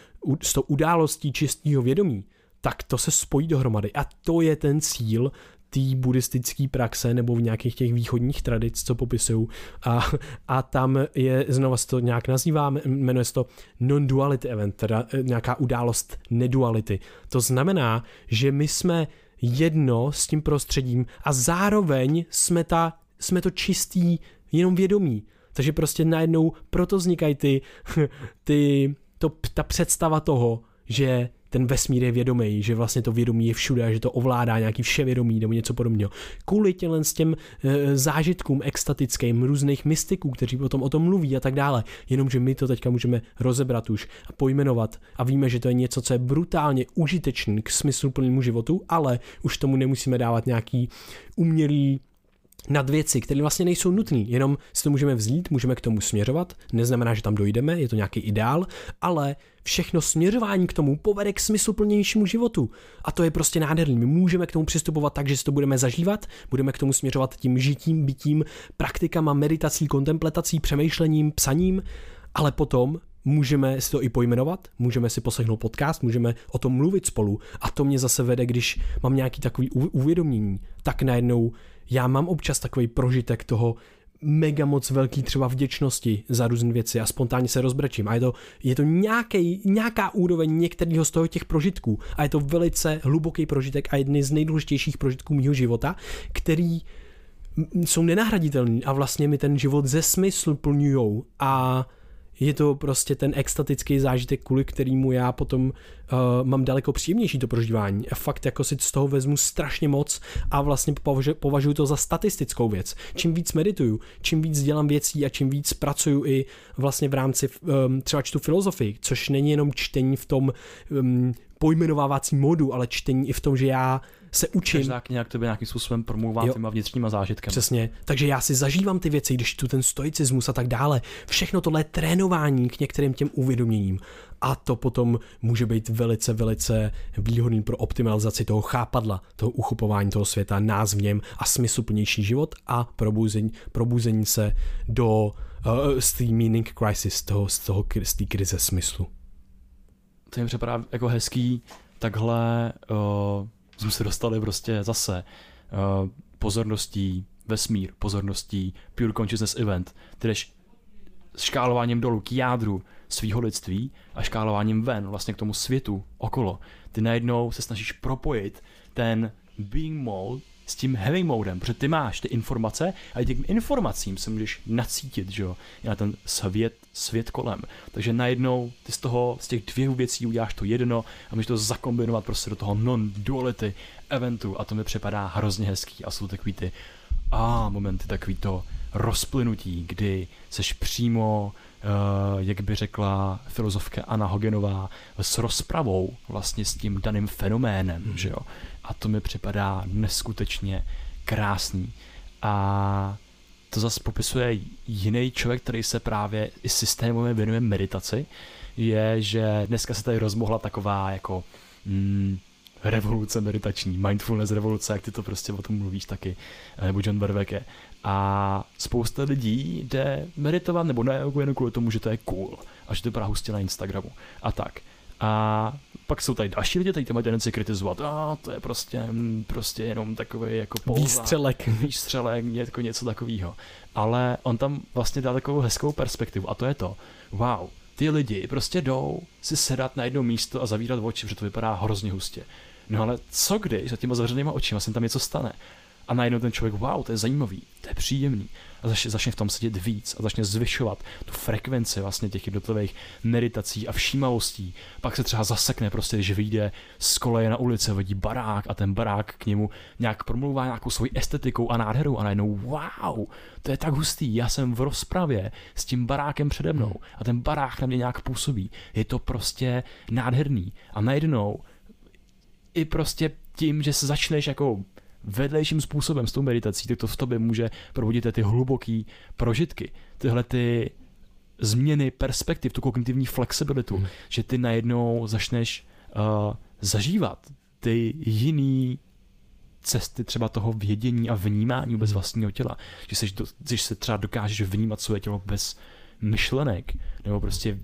s tou událostí čistého vědomí, tak to se spojí dohromady. A to je ten cíl té buddhistické praxe nebo v nějakých těch východních tradic, co popisují. A, a tam je, znova se to nějak nazývá, jmenuje se to non-duality event, teda e, nějaká událost neduality. To znamená, že my jsme jedno s tím prostředím a zároveň jsme ta jsme to čistý, jenom vědomí. Takže prostě najednou proto vznikají ty, ty to, ta představa toho, že ten vesmír je vědomý, že vlastně to vědomí je všude a že to ovládá nějaký vševědomí nebo něco podobného. Kvůli tělen s těm e, zážitkům extatickým různých mystiků, kteří potom o tom mluví a tak dále. Jenomže my to teďka můžeme rozebrat už a pojmenovat a víme, že to je něco, co je brutálně užitečný k smysluplnému životu, ale už tomu nemusíme dávat nějaký umělý nad věci, které vlastně nejsou nutné, jenom si to můžeme vzít, můžeme k tomu směřovat, neznamená, že tam dojdeme, je to nějaký ideál, ale všechno směřování k tomu povede k smysluplnějšímu životu. A to je prostě nádherný. My můžeme k tomu přistupovat tak, že si to budeme zažívat, budeme k tomu směřovat tím žitím, bytím, praktikama, meditací, kontemplací, přemýšlením, psaním, ale potom můžeme si to i pojmenovat, můžeme si poslechnout podcast, můžeme o tom mluvit spolu a to mě zase vede, když mám nějaký takový uvědomění, tak najednou já mám občas takový prožitek toho mega moc velký třeba vděčnosti za různé věci a spontánně se rozbrečím. A je to, je to nějaký, nějaká úroveň některého z toho těch prožitků. A je to velice hluboký prožitek a jedny z nejdůležitějších prožitků mého života, který jsou nenahraditelný a vlastně mi ten život ze smyslu plňujou a je to prostě ten extatický zážitek, kvůli kterému já potom uh, mám daleko příjemnější to prožívání. A fakt jako si z toho vezmu strašně moc a vlastně považuji, to za statistickou věc. Čím víc medituju, čím víc dělám věcí a čím víc pracuju i vlastně v rámci um, třeba čtu filozofii, což není jenom čtení v tom um, pojmenovávací modu, ale čtení i v tom, že já se učím. Každá kniha k tebe nějakým způsobem promluvá jo, těma vnitřníma zážitkami. Přesně. Takže já si zažívám ty věci, když tu ten stoicismus a tak dále. Všechno tohle je trénování k některým těm uvědoměním. A to potom může být velice, velice výhodný pro optimalizaci toho chápadla, toho uchopování toho světa, nás v něm a smysluplnější život a probuzení, probuzení se do uh, z té meaning crisis, toho, z, toho, z té krize smyslu. To mi připadá jako hezký, takhle uh jsme se dostali prostě zase uh, pozorností vesmír, pozorností Pure Consciousness Event, tedy škálováním dolů k jádru svého lidství a škálováním ven, vlastně k tomu světu okolo. Ty najednou se snažíš propojit ten being mode s tím heavy modem, protože ty máš ty informace a těm informacím se můžeš nacítit, že jo, na ten svět, svět kolem. Takže najednou ty z toho, z těch dvou věcí uděláš to jedno a můžeš to zakombinovat prostě do toho non-duality eventu a to mi připadá hrozně hezký a jsou takový ty a momenty, takový to rozplynutí, kdy seš přímo, uh, jak by řekla filozofka Anna Hogenová, s rozpravou vlastně s tím daným fenoménem, hmm. že jo. A to mi připadá neskutečně krásný. A to zase popisuje jiný člověk, který se právě i systémově věnuje meditaci, je, že dneska se tady rozmohla taková jako mm, revoluce meditační, mindfulness revoluce, jak ty to prostě o tom mluvíš taky, nebo John Berweke. A spousta lidí jde meditovat, nebo ne, jen kvůli tomu, že to je cool a že to vypadá hustě na Instagramu a tak. A pak jsou tady další lidi, tady to mají tendenci kritizovat, a to je prostě, mm, prostě jenom takový jako pouza, výstřelek. výstřelek, jako něco takového. Ale on tam vlastně dal takovou hezkou perspektivu a to je to, wow, ty lidi prostě jdou si sedat na jedno místo a zavírat oči, protože to vypadá hrozně hustě. No ale co když za těma zavřenýma očima se tam něco stane? A najednou ten člověk, wow, to je zajímavý, to je příjemný. A začne, začne v tom sedět víc a začne zvyšovat tu frekvenci vlastně těch jednotlivých meditací a všímavostí. Pak se třeba zasekne prostě, když vyjde z koleje na ulici, vidí barák a ten barák k němu nějak promluvá nějakou svojí estetikou a nádherou a najednou wow, to je tak hustý, já jsem v rozpravě s tím barákem přede mnou a ten barák na mě nějak působí. Je to prostě nádherný a najednou i prostě tím, že se začneš jako vedlejším způsobem s tou meditací, tak to v tobě může probudit ty hluboké prožitky, tyhle ty změny perspektiv, tu kognitivní flexibilitu, hmm. že ty najednou začneš uh, zažívat ty jiný cesty třeba toho vědění a vnímání bez vlastního těla. Že, seš do, že se třeba dokážeš vnímat své tělo bez myšlenek, nebo prostě,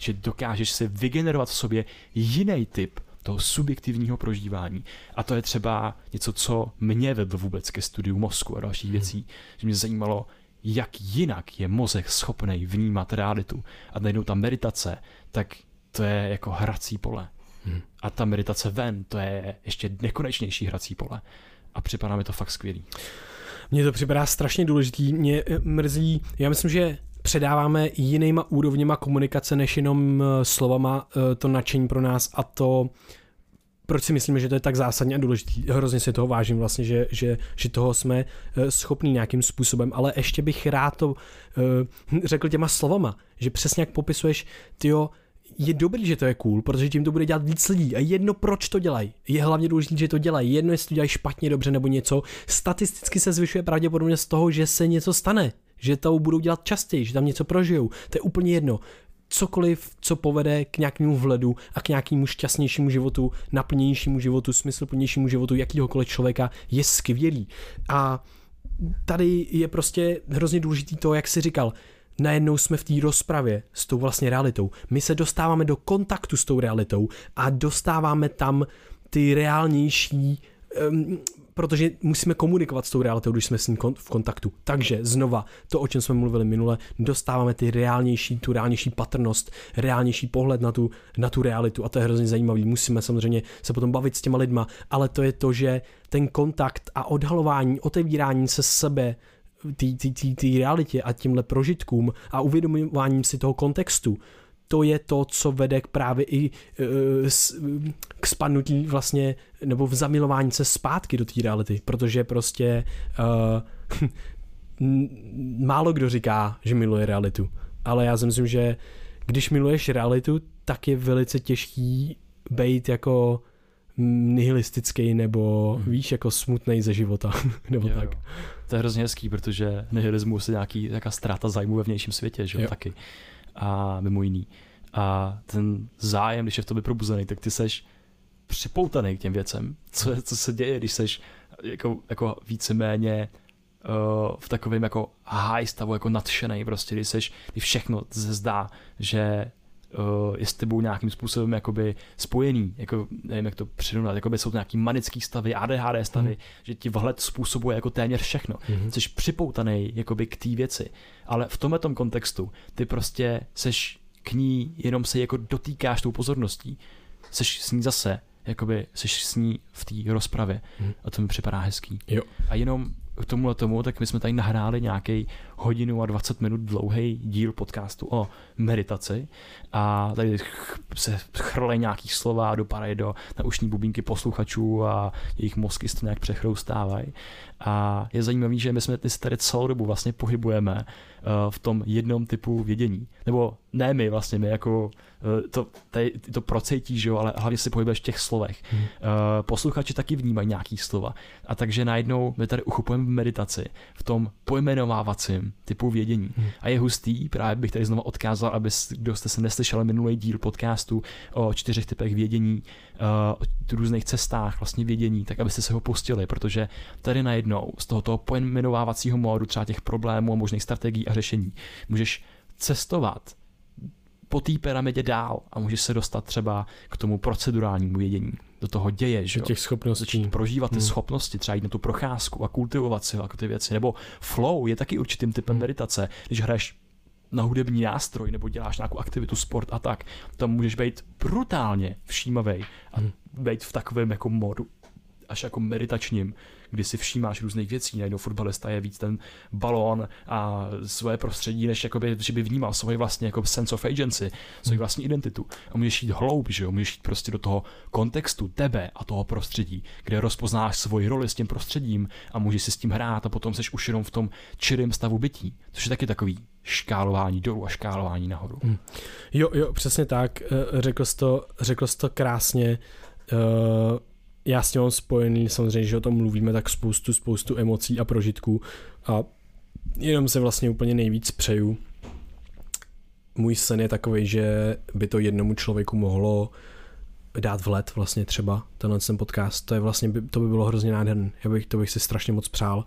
že dokážeš se vygenerovat v sobě jiný typ toho subjektivního prožívání. A to je třeba něco, co mě vedlo vůbec ke studiu mozku a dalších hmm. věcí, že mě zajímalo, jak jinak je mozek schopný vnímat realitu. A najednou ta meditace, tak to je jako hrací pole. Hmm. A ta meditace ven, to je ještě nekonečnější hrací pole. A připadá mi to fakt skvělý. Mně to připadá strašně důležitý, mě eh, mrzí, já myslím, že předáváme jinýma úrovněma komunikace, než jenom eh, slovama to nadšení pro nás a to proč si myslíme, že to je tak zásadně a důležitý. Hrozně si toho vážím vlastně, že, že, že toho jsme schopní nějakým způsobem, ale ještě bych rád to řekl těma slovama, že přesně jak popisuješ, tyjo, je dobrý, že to je cool, protože tím to bude dělat víc lidí a jedno proč to dělají. Je hlavně důležité, že to dělají. Jedno, jestli to dělají špatně, dobře nebo něco. Statisticky se zvyšuje pravděpodobně z toho, že se něco stane. Že to budou dělat častěji, že tam něco prožijou. To je úplně jedno. Cokoliv, co povede k nějakému vhledu a k nějakému šťastnějšímu životu, naplněnějšímu životu, smysluplnějšímu životu jakýhokoliv člověka, je skvělý. A tady je prostě hrozně důležitý to, jak jsi říkal, najednou jsme v té rozpravě s tou vlastně realitou. My se dostáváme do kontaktu s tou realitou a dostáváme tam ty reálnější, um, protože musíme komunikovat s tou realitou, když jsme s ní v kontaktu. Takže znova, to, o čem jsme mluvili minule, dostáváme ty reálnější, tu reálnější patrnost, reálnější pohled na tu, na tu realitu a to je hrozně zajímavý. Musíme samozřejmě se potom bavit s těma lidma, ale to je to, že ten kontakt a odhalování, otevírání se sebe té realitě a tímhle prožitkům a uvědomováním si toho kontextu, to je to, co vede k právě i uh, k spadnutí vlastně, nebo v zamilování se zpátky do té reality, protože prostě uh, málo kdo říká, že miluje realitu, ale já si myslím, že když miluješ realitu, tak je velice těžký být jako nihilistický nebo hmm. víš, jako smutný ze života, nebo jo, tak. Jo. To je hrozně hezký, protože nihilismus je nějaký nějaká ztráta zájmu ve vnějším světě, že jo, taky. A mimo jiný. A ten zájem, když je v tobě probuzený, tak ty seš připoutaný k těm věcem. Co, co se děje, když seš jako, jako víceméně uh, v takovém jako high stavu, jako nadšený prostě, když seš, když všechno se zdá, že uh, je s tebou nějakým způsobem jakoby spojený, jako nevím, jak to přirovnat, jakoby jsou to nějaký manický stavy, ADHD stavy, mm. že ti vhled způsobuje jako téměř všechno. Mm. Jsi připoutaný jakoby k té věci, ale v tomhle kontextu ty prostě seš k ní jenom se jako dotýkáš tou pozorností, seš s ní zase, jakoby seš s ní v té rozpravě mm. a to mi připadá hezký. Jo. A jenom k tomuhle tomu, tak my jsme tady nahráli nějaký hodinu a 20 minut dlouhý díl podcastu o meditaci a tady se chrlej nějaký slova a dopadají do naušní bubínky posluchačů a jejich mozky se to nějak přechroustávají. A je zajímavé, že my jsme tady celou dobu vlastně pohybujeme eh, v tom jednom typu vědění. Nebo ne my vlastně, my jako eh, to, tady, to procejtí, že jo, ale hlavně si pohybuješ v těch slovech. Hmm. Eh, posluchači taky vnímají nějaký slova. A takže najednou my tady uchopujeme v meditaci, v tom pojmenovávacím typu vědění. Hmm. A je hustý, právě bych tady znovu odkázal, aby kdo jste se neslyšeli minulý díl podcastu o čtyřech typech vědění, o různých cestách vlastně vědění, tak abyste se ho pustili, protože tady najednou z tohoto pojmenovávacího módu třeba těch problémů a možných strategií a řešení můžeš cestovat po té pyramidě dál a můžeš se dostat třeba k tomu procedurálnímu vědění, do toho děje, že těch schopností. Začít prožívat ty hmm. schopnosti, třeba jít na tu procházku a kultivovat si jako ty věci. Nebo flow je taky určitým typem hmm. meditace, když hraješ na hudební nástroj nebo děláš nějakou aktivitu, sport a tak, tam můžeš být brutálně všímavý a hmm. být v takovém jako modu až jako meditačním, kdy si všímáš různých věcí, najednou fotbalista je víc ten balón a svoje prostředí, než jakoby, že by vnímal svoji vlastně jako sense of agency, svoji vlastní identitu. A můžeš jít hloub, že jo, můžeš jít prostě do toho kontextu tebe a toho prostředí, kde rozpoznáš svoji roli s tím prostředím a můžeš si s tím hrát a potom seš už jenom v tom čirém stavu bytí, což je taky takový škálování dolů a škálování nahoru. Hmm. Jo, jo, přesně tak. Eh, řekl jsi to, řekl jsi to krásně. Uh já s tím spojený, samozřejmě, že o tom mluvíme, tak spoustu, spoustu emocí a prožitků a jenom se vlastně úplně nejvíc přeju. Můj sen je takový, že by to jednomu člověku mohlo dát vlet vlastně třeba tenhle ten podcast, to je vlastně, to by bylo hrozně nádherné, já bych, to bych si strašně moc přál.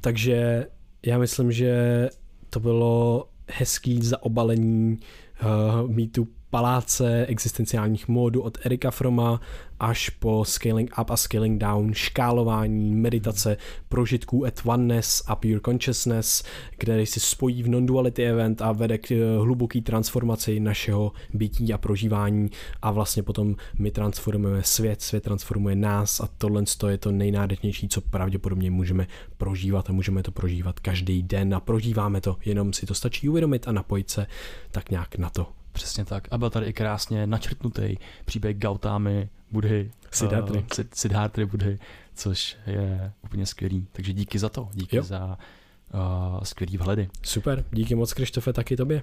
Takže já myslím, že to bylo hezký zaobalení uh, mít tu paláce existenciálních módů od Erika Froma až po scaling up a scaling down, škálování, meditace, prožitků at oneness a pure consciousness, který si spojí v non-duality event a vede k eh, hluboké transformaci našeho bytí a prožívání a vlastně potom my transformujeme svět, svět transformuje nás a tohle je to nejnádhernější, co pravděpodobně můžeme prožívat a můžeme to prožívat každý den a prožíváme to, jenom si to stačí uvědomit a napojit se tak nějak na to. Přesně tak. A byl tady i krásně načrtnutý příběh Gautámy, Budhy, Siddharthy. Uh, Siddharthy Budhy, což je úplně skvělý. Takže díky za to, díky jo. za uh, skvělý vhledy. Super, díky moc Krištofe, taky tobě.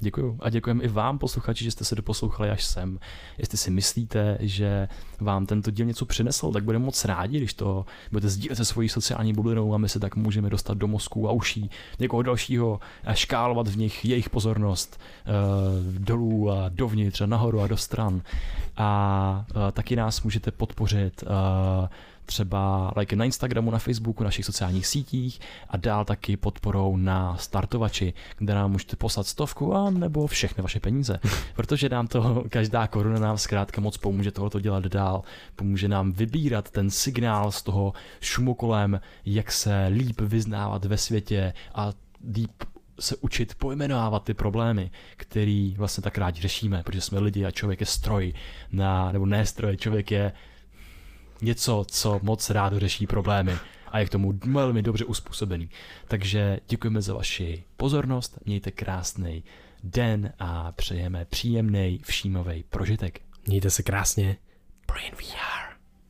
Děkuju. A děkujeme i vám, posluchači, že jste se doposlouchali až sem. Jestli si myslíte, že vám tento díl něco přinesl, tak budeme moc rádi, když to budete sdílet se svojí sociální bublinou a my se tak můžeme dostat do mozku a uší někoho dalšího a škálovat v nich jejich pozornost uh, dolů a dovnitř a nahoru a do stran. A uh, taky nás můžete podpořit uh, třeba like na Instagramu, na Facebooku, našich sociálních sítích a dál taky podporou na startovači, kde nám můžete poslat stovku a nebo všechny vaše peníze. Protože nám to, každá koruna nám zkrátka moc pomůže tohoto dělat dál, pomůže nám vybírat ten signál z toho šumu kolem, jak se líp vyznávat ve světě a líp se učit pojmenovávat ty problémy, který vlastně tak rádi řešíme, protože jsme lidi a člověk je stroj, na, nebo ne stroj, člověk je něco, co moc rád řeší problémy a je k tomu velmi dobře uspůsobený. Takže děkujeme za vaši pozornost, mějte krásný den a přejeme příjemný všímový prožitek. Mějte se krásně. Brain VR.